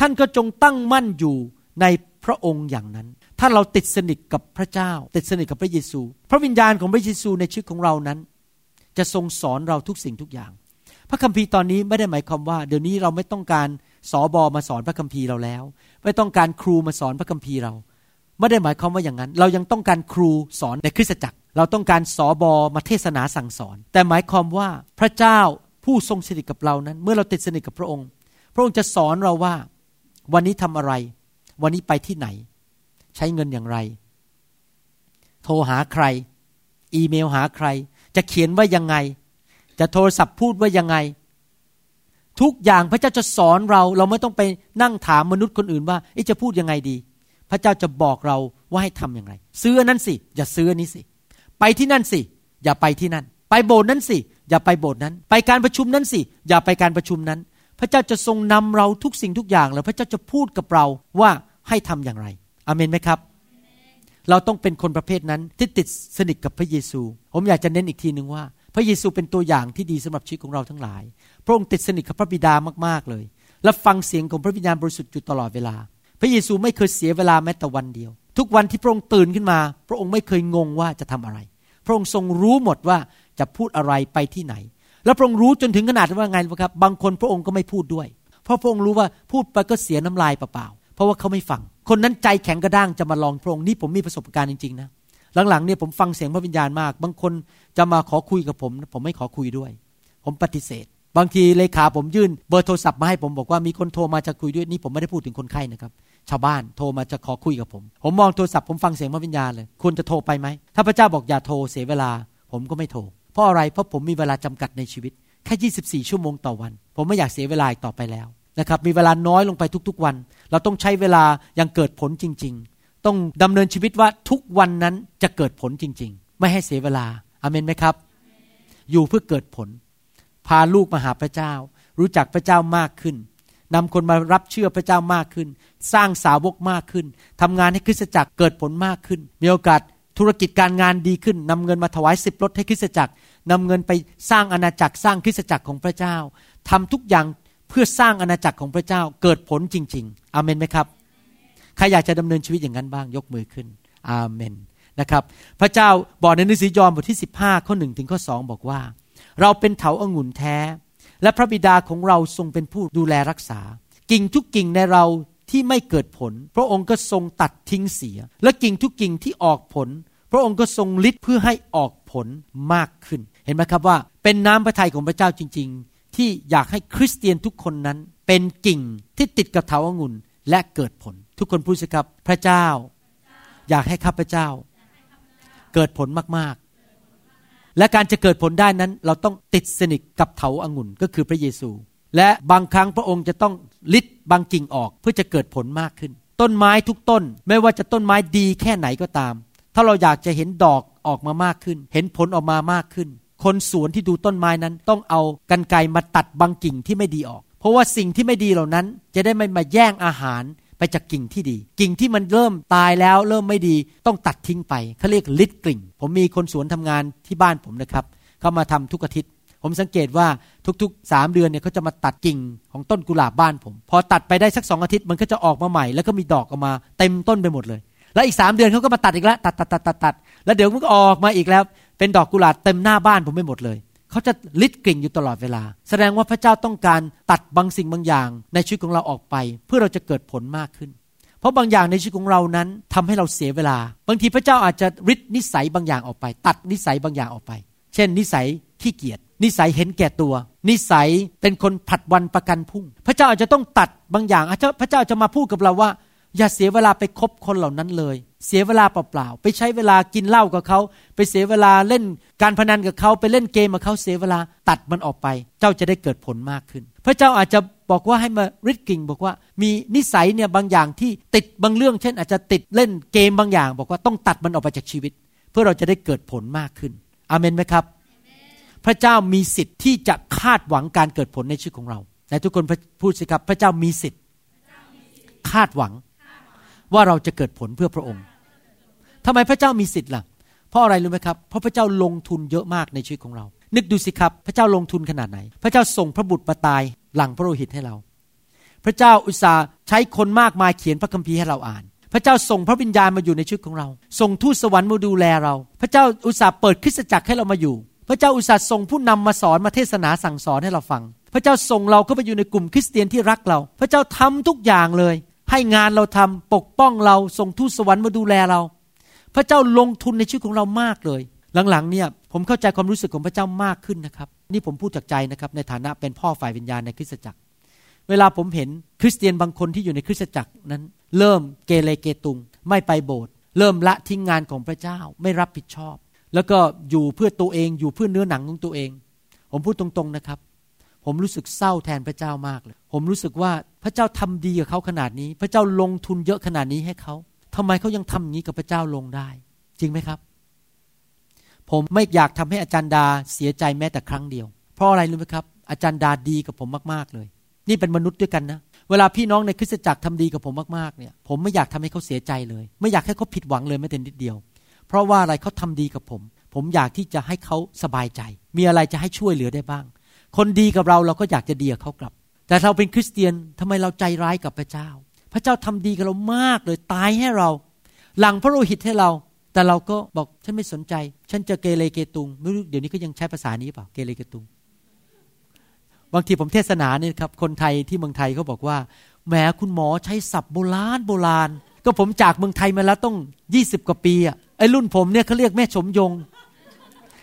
ท่านก็จงตั้งมั่นอยู่ในพระองค์อย่างนั้น ถ้าเราติดสนิทกับพระเจ้า ติดสนิทกับพระเยซู พระวิญญาณของพระเยซูในชีวิตของเรานั้น จะทรงสอนเราทุกสิ่งทุกอย่าง พระคัมภีร์ตอนนี้ไม่ได้หมายความว่า เดี๋ยวนี้เราไม่ต้องการสอบอมาสอนพระคัมภีร์เราแล้ว ไม่ต้องการครูมาสอนพระคัมภีร์เรา ไม่ได้หมายความว่าอย่างนั้น เรายังต้องการครูสอนในคริสตจักร เราต้องการสอบอมาเทศนาสั่งสอน แต่หมายความว่าพระเจ้าผู้ทรงสนิทกับเรานั้น เมื่อเราติดสนิทกับพระองค์ พระองค์จะสอนเราว่าวันนี้ทำอะไร วันนี้ไปที่ไหน ใช้เงินอย่างไร โทรหาใคร อีเมลหาใคร จะเขียนว่ายังไง จะโทรศัพท์พูดว่ายังไง ทุกอย่างพระเจ้าจะสอนเรา เราไม่ต้องไปนั่งถามมนุษย์คนอื่นว่าจะพูดยังไงดี พระเจ้าจะบอกเราว่าให้ทำอย่างไร ซื้อนั้นสิ อย่าซื้อนี้สิ ไปที่นั่นสิ อย่าไปที่นั่น ไปโบสถ์นั้นสิ อย่าไปโบสถ์นั้น ไปการประชุมนั้นสิ อย่าไปการประชุมนั้น พระเจ้าจะทรงนำเราทุกสิ่งทุกอย่าง แล้วพระเจ้าจะพูดกับเราว่าให้ทำอย่างไรอเมนไหมครับ เราต้องเป็นคนประเภทนั้นที่ติดสนิทกับพระเยซู ผมอยากจะเน้นอีกทีหนึ่งว่า พระเยซูเป็นตัวอย่างที่ดีสำหรับชีวิตของเราทั้งหลาย พระองค์ติดสนิทกับพระบิดามากๆเลย และฟังเสียงของพระวิญญาณบริสุทธิ์อยู่ตลอดเวลา พระเยซูไม่เคยเสียเวลาแม้แต่วันเดียว ทุกวันที่พระองค์ตื่นขึ้นมา พระองค์ไม่เคยงงว่าจะทำอะไร พระองค์ทรงรู้หมดว่าจะพูดอะไรไปที่ไหน และพระองค์รู้จนถึงขนาดว่าไงครับ บางคนพระองค์ก็ไม่พูดด้วย เพราะพระองค์รู้ว่าพูดไปก็เสียน้ำลายเปล่า เพราะว่าเขาไม่ฟัง คนนั้นใจแข็งกระด้างจะมาลองพระองค์นี่ผมมีประสบการณ์จริงๆนะหลังๆเนี่ยผมฟังเสียงพระวิญญาณมาก บางคนจะมาขอคุยกับผม ผมไม่ขอคุยด้วย ผมปฏิเสธ บางทีเลขาผมยื่นเบอร์โทรศัพท์มาให้ผมบอกว่ามีคนโทรมาจะคุยด้วยนี่ผมไม่ได้พูดถึงคนไข้นะครับชาวบ้านโทรมาจะขอคุยกับผม ผมมองโทรศัพท์ผมฟังเสียงพระวิญญาณเลยควรจะโทรไปไหมถ้าพระเจ้าบอกอย่าโทรเสียเวลา ผมก็ไม่โทรเพราะอะไรเพราะผมมีเวลาจำกัดในชีวิตแค่ 24 ชั่วโมงต่อวัน ผมไม่อยากเสียเวลาอีกต่อไปแล้ว นะครับมีเวลาน้อยลงไปทุกๆวัน เราต้องใช้เวลาอย่างเกิดผลจริง ๆ ต้องดำเนินชีวิตว่าทุกวันนั้นจะเกิดผลจริง ๆ ไม่ให้เสียเวลาอเมนไหมครับ อยู่เพื่อเกิดผล พาลูกมาหาพระเจ้า รู้จักพระเจ้ามากขึ้นนำคนมารับเชื่อพระเจ้ามากขึ้น สร้างสาวกมากขึ้นทำงานให้คริสตจักรเกิดผลมากขึ้น มีโอกาสธุรกิจการงานดีขึ้นนำเงินมาถวายสิบรถให้คริสตจักรนำเงินไปสร้างอาณาจักรสร้างคริสตจักรของพระเจ้าทำทุกอย่าง เพื่อสร้างอาณาจักรของพระเจ้าเกิดผลจริง ๆ อาเมนไหมครับ ใครอยากจะดำเนินชีวิตอย่างนั้นบ้างยกมือขึ้น อาเมนนะครับ พระเจ้าบอกในหนังสือยอห์นบทที่ 15 ข้อหนึ่งถึงข้อสองบอกว่า เราเป็นเถาอางุ่นแท้ และพระบิดาของเราทรงเป็นผู้ดูแลรักษา กิ่งทุกกิ่งในเราที่ไม่เกิดผล พระองค์ก็ทรงตัดทิ้งเสีย และกิ่งทุกกิ่งที่ออกผล พระองค์ก็ทรงฤทธิ์เพื่อให้ออกผลมากขึ้น เห็นไหมครับว่า เป็นน้ำพระทัยของพระเจ้าจริง ๆ ที่อยากให้คริสเตียนทุกคนนั้น เป็นกิ่งที่ติดกับเถาองุ่นและเกิดผล ทุกคนพูดสิครับพระเจ้า อยากให้ข้าพเจ้า เกิดผลมากๆ และการจะเกิดผลได้นั้น เราต้องติดสนิทกับเถาอางุ่นก็คือพระเยซู และบางครั้งพระองค์จะต้องลิดบางกิ่งออกเพื่อจะเกิดผลมากขึ้น ต้นไม้ทุกต้น ไม่ว่าจะต้นไม้ดีแค่ไหนก็ตาม ถ้าเราอยากจะเห็นดอกออกมามากขึ้น เห็นผลออกมามากขึ้น คนสวนที่ดูต้นไม้นั้น ต้องเอากันไกมาตัดบางกิ่งที่ไม่ดีออก เพราะว่าสิ่งที่ไม่ดีเหล่านั้น จะได้ไม่มาแย่งอาหารไปจากกิ่งที่ดี กิ่งที่มันเริ่มตายแล้วเริ่มไม่ดีต้องตัดทิ้งไปเขาเรียกลิดกิ่ง ผมมีคนสวนทำงานที่บ้านผมนะครับเขามาทำทุกอาทิตย์ ผมสังเกตว่าทุกๆสามเดือนเนี่ยเขาจะมาตัดกิ่งของต้นกุหลาบบ้านผม พอตัดไปได้สักสองอาทิตย์มันก็จะออกมาใหม่ แล้วก็มีดอกออกมาเต็มต้นไปหมดเลย แล้วอีกสามเดือนเขาก็มาตัดอีกแล้วตัดตัดตัดตัดตัดแล้วเดี๋ยวมันก็ออกมาอีกแล้ว เป็นดอกกุหลาบเต็มหน้าบ้านผมไม่หมดเลยเขาจะลิดกลิ่งอยู่ตลอดเวลา แสดงว่าพระเจ้าต้องการตัดบางสิ่งบางอย่าง ในชีวิตของเราออกไป เพื่อเราจะเกิดผลมากขึ้น เพราะบางอย่างในชีวิตของเรานั้นทำให้เราเสียเวลา บางทีพระเจ้าอาจจะริดนิสัยบางอย่างออกไป ตัดนิสัยบางอย่างออกไปเเช่น นิสัยขี้เกียจนิสัยเห็นแก่ตัว นิสัยเป็นคนผัดวันประกันพุ่ง พระเจ้าอาจจะต้องตัดบางอย่างพระเจ้าจะมาพูดกับเราว่า อย่าเสียเวลาไปคบคนเหล่านั้นเลย เสียเวลาเปล่าๆ ไปใช้เวลากินเหล้ากับเขา ไปเสียเวลาเล่นการพนันกับเขา ไปเล่นเกมกับเขาเสียเวลาตัดมันออกไป เจ้าจะได้เกิดผลมากขึ้น พระเจ้าอาจจะบอกว่าให้มาริดกิ่งบอกว่ามีนิสัยเนี่ยบางอย่างที่ติดบางเรื่อง เช่น อาจจะติดเล่นเกมบางอย่าง บอกว่าต้องตัดมันออกไปจากชีวิต เพื่อเราจะได้เกิดผลมากขึ้นอเมนไหมครับ พระเจ้ามีสิทธิ์ที่จะคาดหวังการเกิดผลในชีวิตของเราแต่ทุกคนพูดสิครับพระเจ้ามีสิทธิ์ คาดหวัง ว่าเราจะเกิดผลเพื่อพระองค์ทำไมพระเจ้ามีสิทธิ์ล่ะ เพราะอะไรรู้ไหมครับ เพราะพระเจ้าลงทุนเยอะมากในชีวิตของเรา นึกดูสิครับ พระเจ้าลงทุนขนาดไหน พระเจ้าส่งพระบุตรมาตายหลังพระโลหิตให้เรา พระเจ้าอุตส่าห์ใช้คนมากมายเขียนพระคัมภีร์ให้เราอ่าน พระเจ้าส่งพระวิญญาณมาอยู่ในชีวิตของเรา ส่งทูตสวรรค์มาดูแลเรา พระเจ้าอุตส่าห์เปิดคริสตจักรให้เรามาอยู่ พระเจ้าอุตส่าห์ส่งผู้นำมาสอนมาเทศนาสั่งสอนให้เราฟัง พระเจ้าส่งเราเข้าไปอยู่ในกลุ่มคริสเตียนที่รักเรา พระเจ้าทำทุกอย่างเลย ให้งานเราทำปกป้องเราส่งทูตสวรรค์มาดูแลเรา พระเจ้าลงทุนในชีวิตของเรามากเลย หลังๆเนี่ยผมเข้าใจความรู้สึกของพระเจ้ามากขึ้นนะครับ นี่ผมพูดจากใจนะครับในฐานะเป็นพ่อฝ่ายวิญญาณในคริสตจักร เวลาผมเห็นคริสเตียนบางคนที่อยู่ในคริสตจักรนั้น เริ่มเกเรเกตุง ไม่ไปโบสถ์เริ่มละทิ้งงานของพระเจ้าไม่รับผิดชอบ แล้วก็อยู่เพื่อตัวเองอยู่เพื่อเนื้อหนังของตัวเอง ผมพูดตรงๆนะครับ ผมรู้สึกเศร้าแทนพระเจ้ามากเลย ผมรู้สึกว่า พระเจ้าทำดีกับเขาขนาดนี้ พระเจ้าลงทุนเยอะขนาดนี้ให้เขาทำไมเขายังทำอย่างนี้กับพระเจ้าลงได้ จริงไหมครับ ผมไม่อยากทำให้อาจารย์ดาเสียใจแม้แต่ครั้งเดียว เพราะอะไรรู้ไหมครับ อาจารย์ดาดีกับผมมากๆเลย นี่เป็นมนุษย์ด้วยกันนะเวลาพี่น้องในคริสตจักรทำดีกับผมมากๆเนี่ย ผมไม่อยากทำให้เขาเสียใจเลย ไม่อยากให้เขาผิดหวังเลยแม้แต่นิดเดียว เพราะว่าอะไรเขาทำดีกับผม ผมอยากที่จะให้เขาสบายใจ มีอะไรจะให้ช่วยเหลือได้บ้าง คนดีกับเราเราก็อยากจะดีกับเขากลับ แต่เราเป็นคริสเตียนทำไมเราใจร้ายกับพระเจ้า พระเจ้าทำดีกับเรามากเลยตายให้เรา หลังพระโลหิตให้เรา แต่เราก็บอกฉันไม่สนใจ ฉันจะเกเรเกตุงไม่รู้เดี๋ยวนี้ก็ยังใช้ภาษานี้เปล่าเกเรเกตุง บางทีผมเทศนาเนี่ยครับคนไทยที่เมืองไทยเขาบอกว่าแหมคุณหมอใช้ศัพท์โบราณโบราณ ก็ผมจากเมืองไทยมาแล้วต้องยี่สิบกว่าปีอะไอรุ่นผมเนี่ยเขาเรียกแม่ชมยง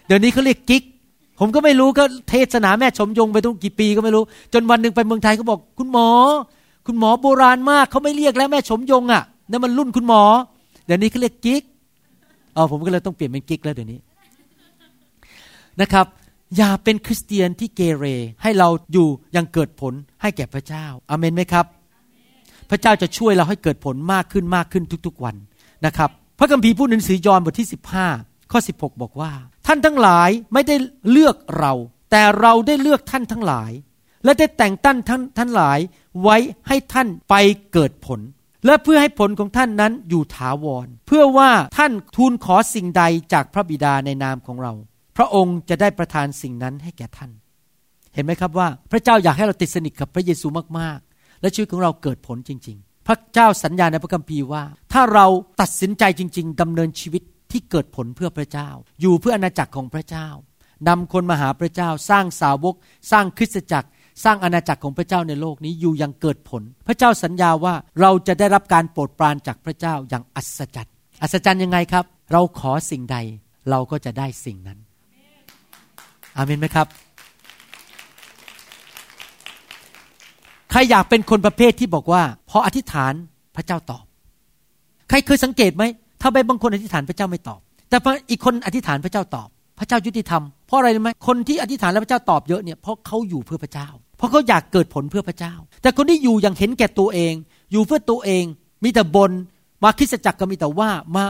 เดี๋ยวนี้เขาเรียกกิ๊ก ผมก็ไม่รู้ก็เทศนาแม่ชมยงไปตั้งกี่ปีก็ไม่รู้ จนวันหนึ่งไปเมืองไทยเขาบอก คุณหมอ คุณหมอโบราณมากเขาไม่เรียกแล้วแม่ชมยงอะ่ะนั่นมันรุ่นคุณหมอ เดี๋ยวนี้เขาเรียกกิ๊กอ๋อผมก็เลยต้องเปลี่ยนเป็นกิ๊กแล้วเดี๋ยวนี้นะครับ อย่าเป็นคริสเตียนที่เกเรให้เราอยู่ยังเกิดผลให้แก่พระเจ้าอาเมนไหมครับ พระเจ้าจะช่วยเราให้เกิดผลมากขึ้นมากขึ้นทุกๆวันนะครับ พระคัมภีร์พูดในหนังสือยอห์นบทที่ 15 ข้อ 16 บอกว่า ท่านทั้งหลายไม่ได้เลือกเรา แต่เราได้เลือกท่านทั้งหลาย และได้แต่งตั้งท่านท่านหลายไว้ให้ท่านไปเกิดผล และเพื่อให้ผลของท่านนั้นอยู่ถาวร เพื่อว่าท่านทูลขอสิ่งใดจากพระบิดาในนามของเรา พระองค์จะได้ประทานสิ่งนั้นให้แก่ท่าน เห็นไหมครับว่า พระเจ้าอยากให้เราติดสนิทกับพระเยซูมากๆ และชีวิตของเราเกิดผลจริง ๆ พระเจ้าสัญญาในพระคัมภีร์ว่า ถ้าเราตัดสินใจจริง ๆดำเนินชีวิต ที่เกิดผลเพื่อพระเจ้า อยู่เพื่ออาณาจักรของพระเจ้านำคนมาหาพระเจ้า สร้างสาวก สร้างคริสตจักร สร้างอาณาจักรของพระเจ้าในโลกนี้อยู่อย่างเกิดผล พระเจ้าสัญญาว่าเราจะได้รับการโปรดปรานจากพระเจ้าอย่างอัศจรรย์อัศจรรย์ยังไงครับ เราขอสิ่งใดเราก็จะได้สิ่งนั้นอาเมนไหมครับใครอยากเป็นคนประเภทที่บอกว่า พออธิษฐานพระเจ้าตอบ ใครเคยสังเกตไหม ถ้าไปบางคนอธิษฐานพระเจ้าไม่ตอบ แต่พออีกคนอธิษฐานพระเจ้าตอบ พระเจ้ายุติธรรม เพราะอะไรรู้ไหมคนที่อธิษฐานแล้วพระเจ้าตอบเยอะเนี่ยเพราะเขาอยู่เพื่อพระเจ้า เพราะเขาอยากเกิดผลเพื่อพระเจ้า แต่คนที่อยู่อย่างเห็นแก่ตัวเอง อยู่เพื่อตัวเอง มีแต่บนมาคิสจักรก็มีแต่ว่ามา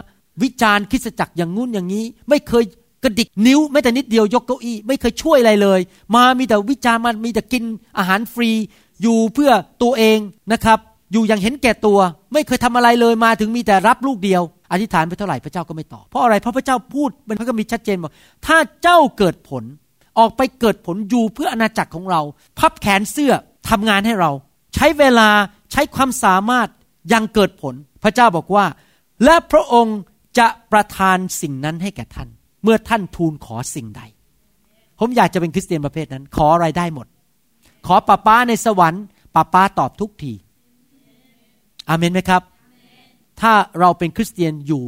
วิจารณ์คิสจักรอย่างงู้นอย่างนี้ ไม่เคยกระดิกนิ้วแม้แต่นิดเดียวยกเก้าอี้ไม่เคยช่วยอะไรเลย มามีแต่วิจารณ์มันมีแต่กินอาหารฟรี อยู่เพื่อตัวเองนะครับ อยู่อย่างเห็นแก่ตัว ไม่เคยทำอะไรเลยมาถึงมีแต่รับลูกเดียว อธิษฐานไปเท่าไหร่พระเจ้าก็ไม่ตอบเพราะอะไรเพราะพระเจ้าพูดมันก็มีชัดเจนบอกถ้าเจ้าเกิดผลออกไปเกิดผลอยู่เพื่ออาณาจักรของเรา พับแขนเสื้อทำงานให้เรา ใช้เวลาใช้ความสามารถยังเกิดผล พระเจ้าบอกว่า และพระองค์จะประทานสิ่งนั้นให้แก่ท่าน เมื่อท่านทูลขอสิ่งใด ผมอยากจะเป็นคริสเตียนประเภทนั้น ขออะไรได้หมด ขอป้าป้าในสวรรค์ป้าป้าตอบทุกที อาเมนไหมครับ ถ้าเราเป็นคริสเตียนอยู่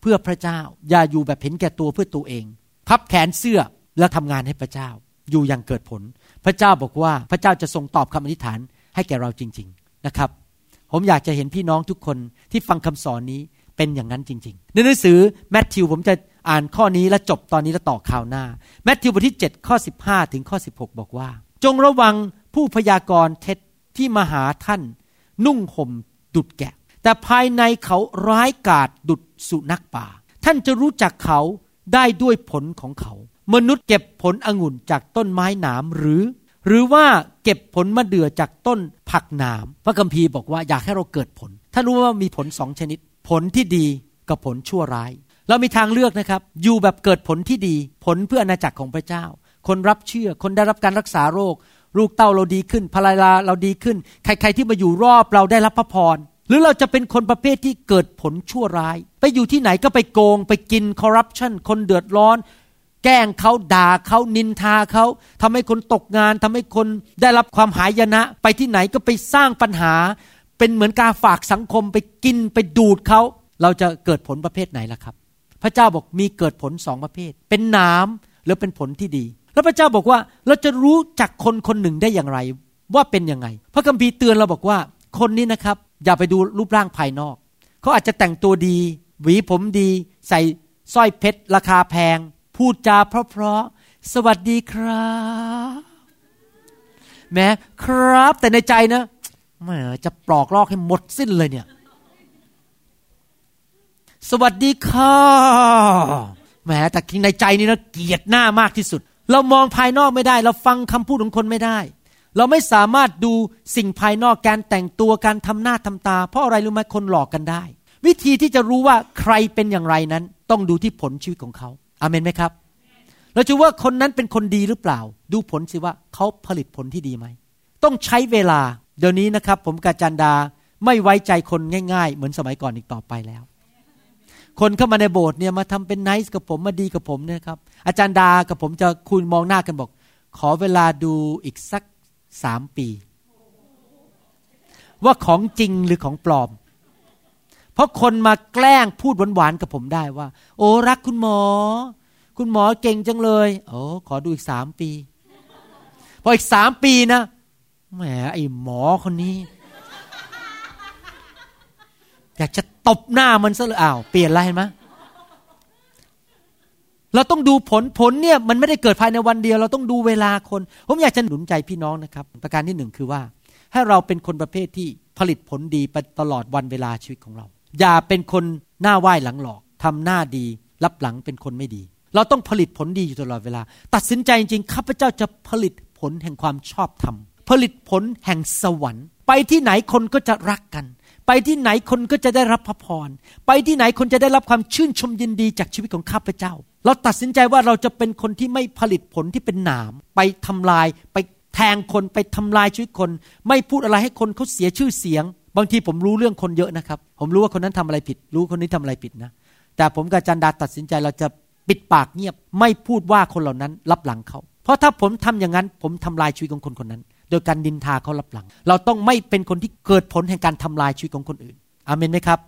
เพื่อพระเจ้า อย่าอยู่แบบเห็นแก่ตัวเพื่อตัวเอง พับแขนเสื้อและทำงานให้พระเจ้า อยู่อย่างเกิดผล พระเจ้าบอกว่าพระเจ้าจะทรงตอบคำอธิษฐานให้แก่เราจริง ๆนะครับ ผมอยากจะเห็นพี่น้องทุกคนที่ฟังคำสอนนี้เป็นอย่างนั้นจริง ๆ ในหนังสือแมทธิวผมจะอ่านข้อนี้และจบตอนนี้แล้วต่อข่าวหน้า แมทธิวบทที่ 7 ข้อ 15 ถึงข้อ 16 บอกว่า จงระวังผู้พยากรณ์เท็จที่มาหาท่าน นุ่งห่มดุดแกะ แต่ภายในเขาร้ายกาจดุดสุนัขป่า ท่านจะรู้จักเขาได้ด้วยผลของเขา มนุษย์เก็บผลองุ่นจากต้นไม้หนามหรือ หรือว่าเก็บผลมะเดื่อจากต้นผักหนามพระคัมภีร์บอกว่าอยากให้เราเกิดผลถ้านรู้ว่ามีผลสองชนิด ผลที่ดีกับผลชั่วร้าย เรามีทางเลือกนะครับ อยู่แบบเกิดผลที่ดี ผลเพื่ออาณาจักรของพระเจ้า คนรับเชื่อ คนได้รับการรักษาโรค ลูกเต้าเราดีขึ้นภรรยาเราดีขึ้น ใครๆที่มาอยู่รอบเราได้รับพระพร หรือเราจะเป็นคนประเภทที่เกิดผลชั่วร้าย ไปอยู่ที่ไหนก็ไปโกง ไปกินคอร์รัปชันคนเดือดร้อน แกล้งเขาด่าเขานินทาเขาทำให้คนตกงานทำให้คนได้รับความหายนะ ไปที่ไหนก็ไปสร้างปัญหา เป็นเหมือนการฝากสังคมไปกินไปดูดเขาเราจะเกิดผลประเภทไหนล่ะครับ พระเจ้าบอกมีเกิดผลสองประเภท เป็นน้ำหรือเป็นผลที่ดี แล้วพระเจ้าบอกว่าเราจะรู้จักคนคนหนึ่งได้อย่างไร ว่าเป็นยังไง พระคัมภีร์เตือนเราบอกว่าคนนี้นะครับ อย่าไปดูรูปร่างภายนอก เขาอาจจะแต่งตัวดี หวีผมดี ใส่สร้อยเพชรราคาแพง พูดจาเพราะๆสวัสดีครับแม้ครับแต่ในใจนะแหมจะปลอกลอกให้หมดสิ้นเลยเนี่ย สวัสดีค่ะแหมแต่คิงในใจนี่นะเกลียดหน้ามากที่สุด เรามองภายนอกไม่ได้ เราฟังคำพูดของคนไม่ได้ เราไม่สามารถดูสิ่งภายนอกการแต่งตัวการทำหน้าทำตา เพราะอะไรรู้ไหมคนหลอกกันได้ วิธีที่จะรู้ว่าใครเป็นอย่างไรนั้น ต้องดูที่ผลชีวิตของเขาอาเมนไหมครับ เราจะว่าคนนั้นเป็นคนดีหรือเปล่า ดูผลสิว่าเขาผลิตผลที่ดีไหม ต้องใช้เวลา เดี๋ยวนี้นะครับ ผมกาจันดาไม่ไว้ใจคนง่าย ๆ เหมือนสมัยก่อนอีกต่อไปแล้ว คนเข้ามาในโบสถ์เนี่ยมาทำเป็นไนส์กับผมมาดีกับผมเนี่ยครับอาจารย์ดากับผมจะคุยมองหน้ากันบอก ขอเวลาดูอีกสัก สามปี ว่าของจริงหรือของปลอม เพราะคนมาแกล้งพูดหวานๆกับผมได้ว่า โอ้รักคุณหมอ คุณหมอเก่งจังเลยโอ้ขอดูอีกสามปี พออีกสามปีนะแหมไอ้หมอคนนี้ อยากจะตบหน้ามันซะเลยอ้าวเปลี่ยนอะไรเห็นไหม เราต้องดูผลผลเนี่ยมันไม่ได้เกิดภายในวันเดียว เราต้องดูเวลาคน ผมอยากจะหนุนใจพี่น้องนะครับ ประการที่หนึ่งคือว่า ให้เราเป็นคนประเภทที่ผลิตผลดีไปตลอดวันเวลาชีวิตของเรา อย่าเป็นคนหน้าไหว้หลังหลอกทำหน้าดีรับหลังเป็นคนไม่ดี เราต้องผลิตผลดีอยู่ตลอดเวลา ตัดสินใจจริงๆข้าพเจ้าจะผลิตผลแห่งความชอบธรรมผลิตผลแห่งสวรรค์ ไปที่ไหนคนก็จะรักกัน ไปที่ไหนคนก็จะได้รับพระพร ไปที่ไหนคนจะได้รับความชื่นชมยินดีจากชีวิตของข้าพเจ้า เราตัดสินใจว่าเราจะเป็นคนที่ไม่ผลิตผลที่เป็นหนาม ไปทำลายไปแทงคนไปทำลายชีวิตคน ไม่พูดอะไรให้คนเขาเสียชื่อเสียง บางทีผมรู้เรื่องคนเยอะนะครับ ผมรู้ว่าคนนั้นทำอะไรผิด รู้คนนี้ทำอะไรผิดนะ แต่ผมกับจันดาตัดสินใจเราจะปิดปากเงียบ ไม่พูดว่าคนเหล่านั้นรับหลังเขา เพราะถ้าผมทำอย่างนั้น ผมทำลายชีวิตของคนคนนั้น ดยการดินทาเขารับหลัง เราต้องไม่เป็นคนที่เกิดผลแห่งการทำลายชีวิตของคนอื่นอามนไหมครับ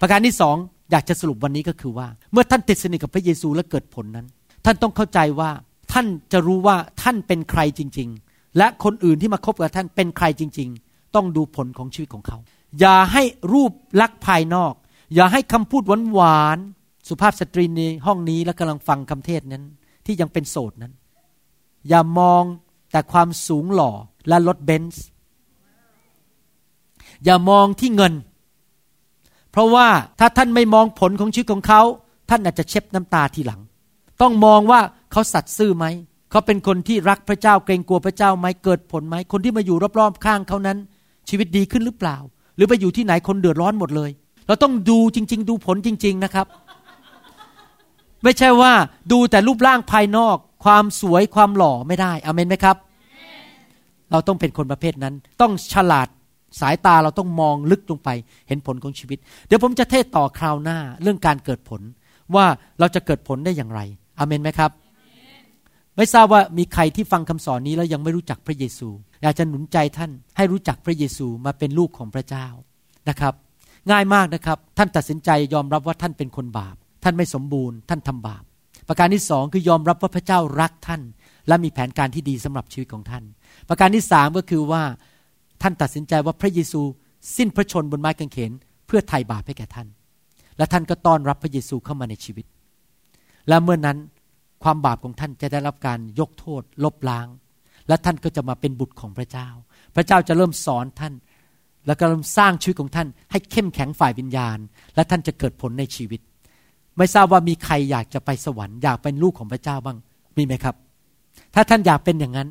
ประการที่สองอยากจะสรุปวันนี้ก็คือว่า เมื่อท่านติดสนิทกับพระเยซูและเกิดผลนั้น ท่านต้องเข้าใจว่าท่านจะรู้ว่าท่านเป็นใครจริง ๆ และคนอื่นที่มาคบกับท่านเป็นใครจริง ๆ ต้องดูผลของชีวิตของเขา อย่าให้รูปลักษณ์ภายนอก อย่าให้คำพูดหวานๆสุภาพสตรีในห้องนี้และกำลังฟังคำเทศนั้น ที่ยังเป็นโสดนั้น อย่ามองแต่ความสูงหล่อ และรถเบนซ์อย่ามองที่เงิน เพราะว่าถ้าท่านไม่มองผลของชีวิตของเขา ท่านอาจจะเช็ดน้ำตาทีหลัง ต้องมองว่าเขาสัตย์ซื่อไหม เขาเป็นคนที่รักพระเจ้าเกรงกลัวพระเจ้าไหมเกิดผลไหม คนที่มาอยู่รอบๆข้างเขานั้น ชีวิตดีขึ้นหรือเปล่า หรือไปอยู่ที่ไหนคนเดือดร้อนหมดเลย เราต้องดูจริง ๆ ดูผลจริง ๆนะครับ ไม่ใช่ว่าดูแต่รูปร่างภายนอก ความสวยความหล่อไม่ได้อเมนไหมครับ เราต้องเป็นคนประเภทนั้น ต้องฉลาดสายตาเราต้องมองลึกลงไป เห็นผลของชีวิต เดี๋ยวผมจะเทศต่อคราวหน้าเรื่องการเกิดผลว่าเราจะเกิดผลได้อย่างไรอเมนไหมครับ ไม่ทราบว่ามีใครที่ฟังคำสอนนี้แล้วยังไม่รู้จักพระเยซู อยากจะหนุนใจท่านให้รู้จักพระเยซูมาเป็นลูกของพระเจ้านะครับ ง่ายมากนะครับ ท่านตัดสินใจยอมรับว่าท่านเป็นคนบาป ท่านไม่สมบูรณ์ ท่านทำบาป ประการที่สองคือยอมรับว่าพระเจ้ารักท่าน และมีแผนการที่ดีสำหรับชีวิตของท่าน ประการที่สามก็คือว่าท่านตัดสินใจว่าพระเยซูสิ้นพระชนบนไม้กางเขน เพื่อไถ่บาปให้แก่ท่าน และท่านก็ต้อนรับพระเยซูเข้ามาในชีวิต และเมื่อนั้นความบาปของท่านจะได้รับการยกโทษ ลบล้าง และท่านก็จะมาเป็นบุตรของพระเจ้า พระเจ้าจะเริ่มสอนท่าน แล้วก็เริ่มสร้างชีวิตของท่าน ให้เข้มแข็งฝ่ายวิญญาณ และท่านจะเกิดผลในชีวิต ไม่ทราบว่ามีใครอยากจะไปสวรรค์อยากเป็นลูกของพระเจ้าบ้างมีไหมครับ ถ้าท่านอยากเป็นอย่างนั้น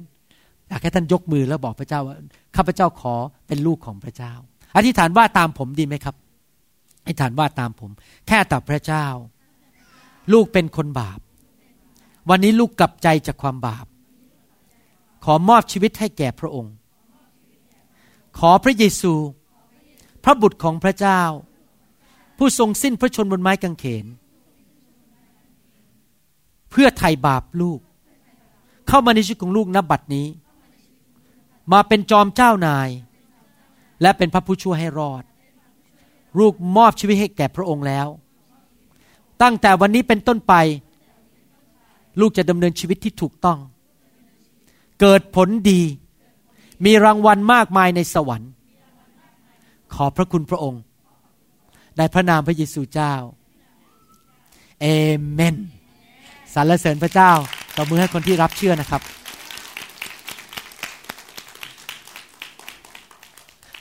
อยากให้ท่านยกมือแล้วบอกพระเจ้าว่าข้าพเจ้าขอเป็นลูกของพระเจ้า อธิษฐานว่าตามผมดีไหมครับอธิษฐานว่าตามผม แค่ต่อพระเจ้า ลูกเป็นคนบาป วันนี้ลูกกลับใจจากความบาป ขอมอบชีวิตให้แก่พระองค์ ขอพระเยซู พระบุตรของพระเจ้า ผู้ทรงสิ้นพระชนบนไม้กางเขน เพื่อไถ่บาปลูก เข้ามาในชีวิตของลูกนับบัดนี้ มาเป็นจอมเจ้านาย และเป็นพระผู้ช่วยให้รอด ลูกมอบชีวิตให้แก่พระองค์แล้ว ตั้งแต่วันนี้เป็นต้นไป ลูกจะดำเนินชีวิตที่ถูกต้อง เกิดผลดี มีรางวัลมากมายในสวรรค์ ขอพระคุณพระองค์ ในพระนามพระเยซูเจ้าเอเมนสรรเสริญพระเจ้า ตบมือให้คนที่รับเชื่อนะครับ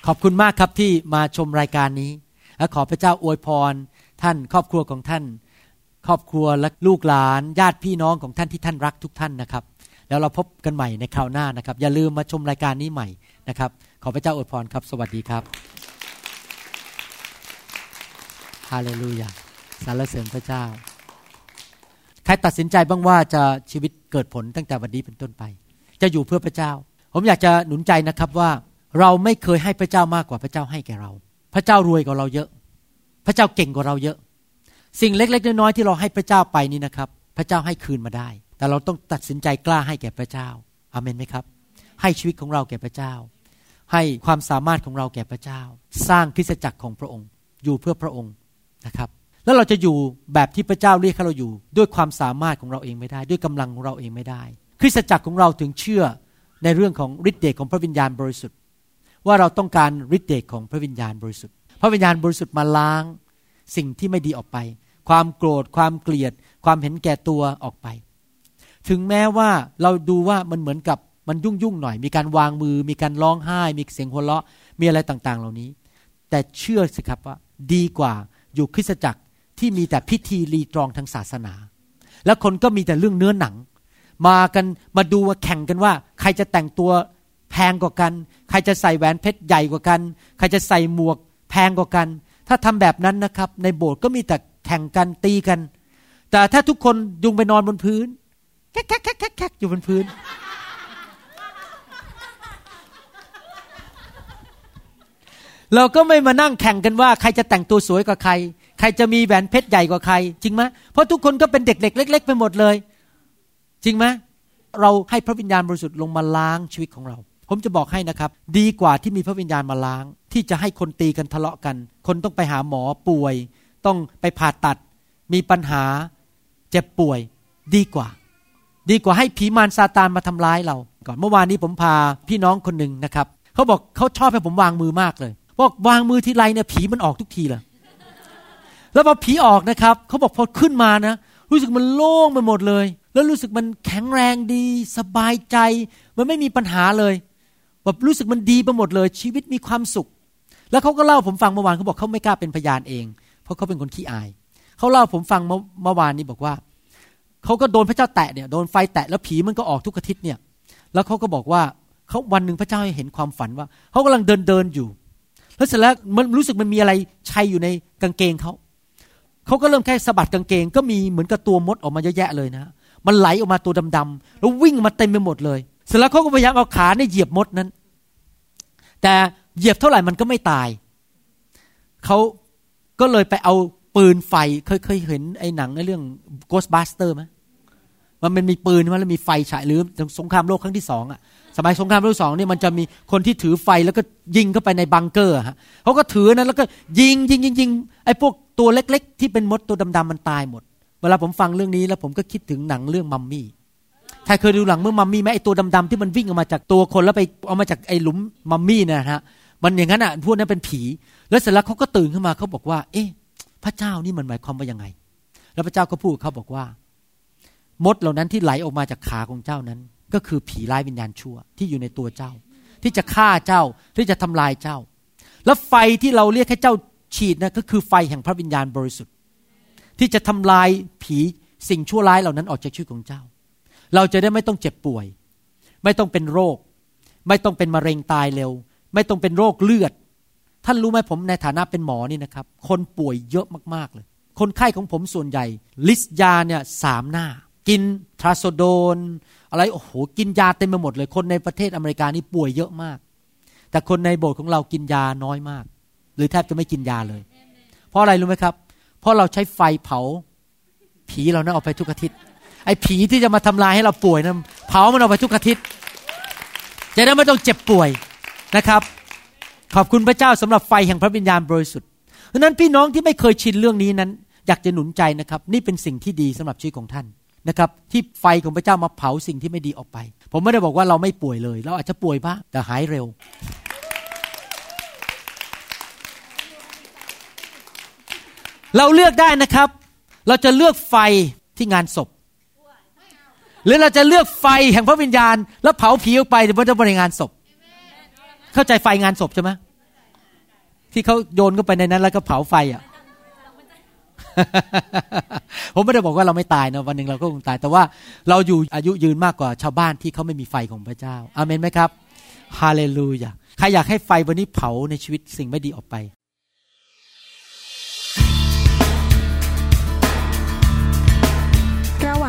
ขอบคุณมากครับที่มาชมรายการนี้ และขอพระเจ้าอวยพร ท่านครอบครัวของท่าน ครอบครัวและลูกหลาน ญาติพี่น้องของท่านที่ท่านรักทุกท่านนะครับ แล้วเราพบกันใหม่ในคราวหน้านะครับ อย่าลืมมาชมรายการนี้ใหม่นะครับ ขอพระเจ้าอวยพรครับ สวัสดีครับฮาเลลูยาสรรเสริญพระเจ้า ใครตัดสินใจบ้างว่าจะชีวิตเกิดผลตั้งแต่วันนี้เป็นต้นไป จะอยู่เพื่อพระเจ้า ผมอยากจะหนุนใจนะครับว่าเราไม่เคยให้พระเจ้ามากกว่าพระเจ้าให้แก่เรา พระเจ้ารวยกว่าเราเยอะ พระเจ้าเก่งกว่าเราเยอะ สิ่งเล็ก ๆ น้อยๆที่เราให้พระเจ้าไปนี่นะครับ พระเจ้าให้คืนมาได้ แต่เราต้องตัดสินใจกล้าให้แก่พระเจ้าอาเมนไหมครับ ให้ชีวิตของเราแก่พระเจ้า ให้ความสามารถของเราแก่พระเจ้า สร้างคริสตจักรของพระองค์ อยู่เพื่อพระองค์นะครับ แล้วเราจะอยู่แบบที่พระเจ้าเรียกให้เราอยู่ ด้วยความสามารถของเราเองไม่ได้ ด้วยกำลังของเราเองไม่ได้ คริสตจักรของเราถึงเชื่อในเรื่องของฤทธิ์เดชของพระวิญญาณบริสุทธิ์ ว่าเราต้องการฤทธิ์เดชของพระวิญญาณบริสุทธิ์ พระวิญญาณบริสุทธิ์มาล้าง สิ่งที่ไม่ดีออกไป ความโกรธ ความเกลียด ความเห็นแก่ตัวออกไป ถึงแม้ว่าเราดูว่ามันเหมือนกับมันยุ่งยุ่งหน่อย มีการวางมือ มีการร้องไห้ มีเสียงหัวเราะ มีอะไรต่างๆ เหล่านี้ แต่เชื่อสิครับว่าดีกว่าอยู่คริสตจักร ที่มีแต่พิธีรีตรองทางศาสนา แล้วคนก็มีแต่เรื่องเนื้อหนัง มากันมาดูว่าแข่งกันว่า ใครจะแต่งตัวแพงกว่ากัน ใครจะใส่แหวนเพชรใหญ่กว่ากัน ใครจะใส่หมวกแพงกว่ากัน ถ้าทำแบบนั้นนะครับ ในโบสถ์ก็มีแต่แข่งกันตีกัน แต่ถ้าทุกคนยุงไปนอนบนพื้นแคกแคกแคกแคกอยู่บนพื้น เราก็ไม่มานั่งแข่งกันว่า ใครจะแต่งตัวสวยกว่าใคร ใครจะมีแหวนเพชรใหญ่กว่าใคร จริงไหมเพราะทุกคนก็เป็นเด็กเล็กเล็กๆไปหมดเลย จริงไหมเราให้พระวิญญาณบริสุทธิ์ลงมาล้างชีวิตของเรา ผมจะบอกให้นะครับ ดีกว่าที่มีพระวิญญาณมาล้าง ที่จะให้คนตีกันทะเลาะกัน คนต้องไปหาหมอป่วย ต้องไปผ่าตัด มีปัญหา เจ็บป่วย ดีกว่า ดีกว่าให้ผีมารซาตานมาทำร้ายเรา ก่อนเมื่อวานนี้ผมพาพี่น้องคนหนึ่งนะครับเขาบอกเขาชอบให้ผมวางมือมากเลยบอกวางมือทีไรเนี่ยผีมันออกทุกทีเลย แล้วพอผีออกนะครับเขาบอกพอขึ้นมานะ รู้สึกมันโล่งไปหมดเลย แล้วรู้สึกมันแข็งแรงดี สบายใจ มันไม่มีปัญหาเลยแบบรู้สึกมันดีไปหมดเลย ชีวิตมีความสุข แล้วเขาก็เล่าผมฟังเมื่อวานเขาบอกเขาไม่กล้าเป็นพยานเอง เพราะเขาเป็นคนขี้อายเขาเล่าผมฟังเมื่อวานนี้บอกว่าเขาก็โดนพระเจ้าแตะเนี่ยโดนไฟแตะแล้วผีมันก็ออกทุกอาทิตย์เนี่ย แล้วเขาก็บอกว่าเขาวันหนึ่งพระเจ้าให้เห็นความฝันว่าเขากำลังเดินเดินอยู่แล้วเสร็จแล้วมันรู้สึกมันมีอะไรชัยอยู่ในกางเกงเขา เขาก็เริ่มแค่สะบัดกางเกง ก็มีเหมือนกับตัวมดออกมาเยอะแยะเลยนะ มันไหลออกมาตัวดำๆแล้ววิ่งมาเต็มไปหมดเลย เสร็จแล้วเขาก็พยายามเอาขาในเหยียบมดนั้น แต่เหยียบเท่าไหร่มันก็ไม่ตาย เขาก็เลยไปเอาปืนไฟเคยเคยเห็นไอ้หนังในเรื่อง Ghostbuster ไหมมันมันมีปืนมันแล้วมีไฟฉายหรือสงครามโลกครั้งที่สองอะสมัยสงครามโลกสองนี่มันจะมีคนที่ถือไฟแล้วก็ยิงเข้าไปในบังเกอร์ฮะเขาก็ถือนั้นแล้วก็ยิงยิงยิงยิงไอ้พวก ตัวเล็กๆ ที่เป็นมดตัวดำๆมันตายหมด เวลาผมฟังเรื่องนี้แล้วผมก็คิดถึงหนังเรื่องมัมมี่ใครเคยดูหลังเมื่อมัมมี่ไหมไอตัวดำๆที่มันวิ่งออกมาจากตัวคนแล้วไปเอามาจากไอหลุมมัมมี่นะฮะมันอย่างนั้นอะพวกนั้นเป็นผี แล้วเสร็จแล้วเขาก็ตื่นขึ้นมาเขาบอกว่า เอ๊ะ พระเจ้านี่มันหมายความว่ายังไง แล้วพระเจ้าก็พูดเขาบอกว่า มดเหล่านั้นที่ไหลออกมาจากขาของเจ้านั้น ก็คือผีร้ายวิญญาณชั่วที่อยู่ในตัวเจ้า ที่จะฆ่าเจ้าที่จะทำลายเจ้า แล้วไฟที่เราเรียกให้เจ้า ฉีดนะก็คือไฟแห่งพระวิญญาณบริสุทธิ์ ที่จะทำลายผีสิ่งชั่วร้ายเหล่านั้นออกจากชีวิตของเจ้า เราจะได้ไม่ต้องเจ็บป่วย ไม่ต้องเป็นโรค ไม่ต้องเป็นมะเร็งตายเร็ว ไม่ต้องเป็นโรคเลือด ท่านรู้ไหมผมในฐานะเป็นหมอนี่นะครับ คนป่วยเยอะมากๆเลย คนไข้ของผมส่วนใหญ่ ลิสยาเนี่ยสามหน้า กินทราโซโดน อะไรโอ้โหกินยาเต็มไปหมดเลย คนในประเทศอเมริกานี่ป่วยเยอะมาก แต่คนในโบสถ์ของเรากินยาน้อยมาก หรือแทบจะไม่กินยาเลย เพราะอะไรรู้ไหมครับ เพราะเราใช้ไฟเผา ผีเรานะออกไปทุกอาทิตย์ ไอ้ผีที่จะมาทำลายให้เราป่วยนะเผามันออกไปทุกอาทิตย์จะได้ไม่ต้องเจ็บป่วยนะครับ ขอบคุณพระเจ้าสำหรับไฟแห่งพระวิญญาณบริสุทธิ์ดังนั้นพี่น้องที่ไม่เคยชินเรื่องนี้นั้น อยากจะหนุนใจนะครับ นี่เป็นสิ่งที่ดีสำหรับชีวิตของท่านนะครับ ที่ไฟของพระเจ้ามาเผาสิ่งที่ไม่ดีออกไป ผมไม่ได้บอกว่าเราไม่ป่วยเลย เราอาจจะป่วยบ้างแต่หายเร็ว เราเลือกได้นะครับ เราจะเลือกไฟที่งานศพ หรือเราจะเลือกไฟแห่งพระวิญญาณ แล้วเผาผีออกไปเดี๋ยวมันจะบริงานศพ เข้าใจไฟงานศพใช่ไหมที่เขาโยนเข้าไปในนั้นแล้วก็เผาไฟอะผมไม่ได้บอกว่าเราไม่ตายนะวันหนึ่งเราก็คงตาย แต่ว่าเราอยู่อายุยืนมากกว่าชาวบ้านที่เขาไม่มีไฟของพระเจ้าอาเมนไหมครับฮาเลลูยาใครอยากให้ไฟวันนี้เผาในชีวิตสิ่งไม่ดีออกไป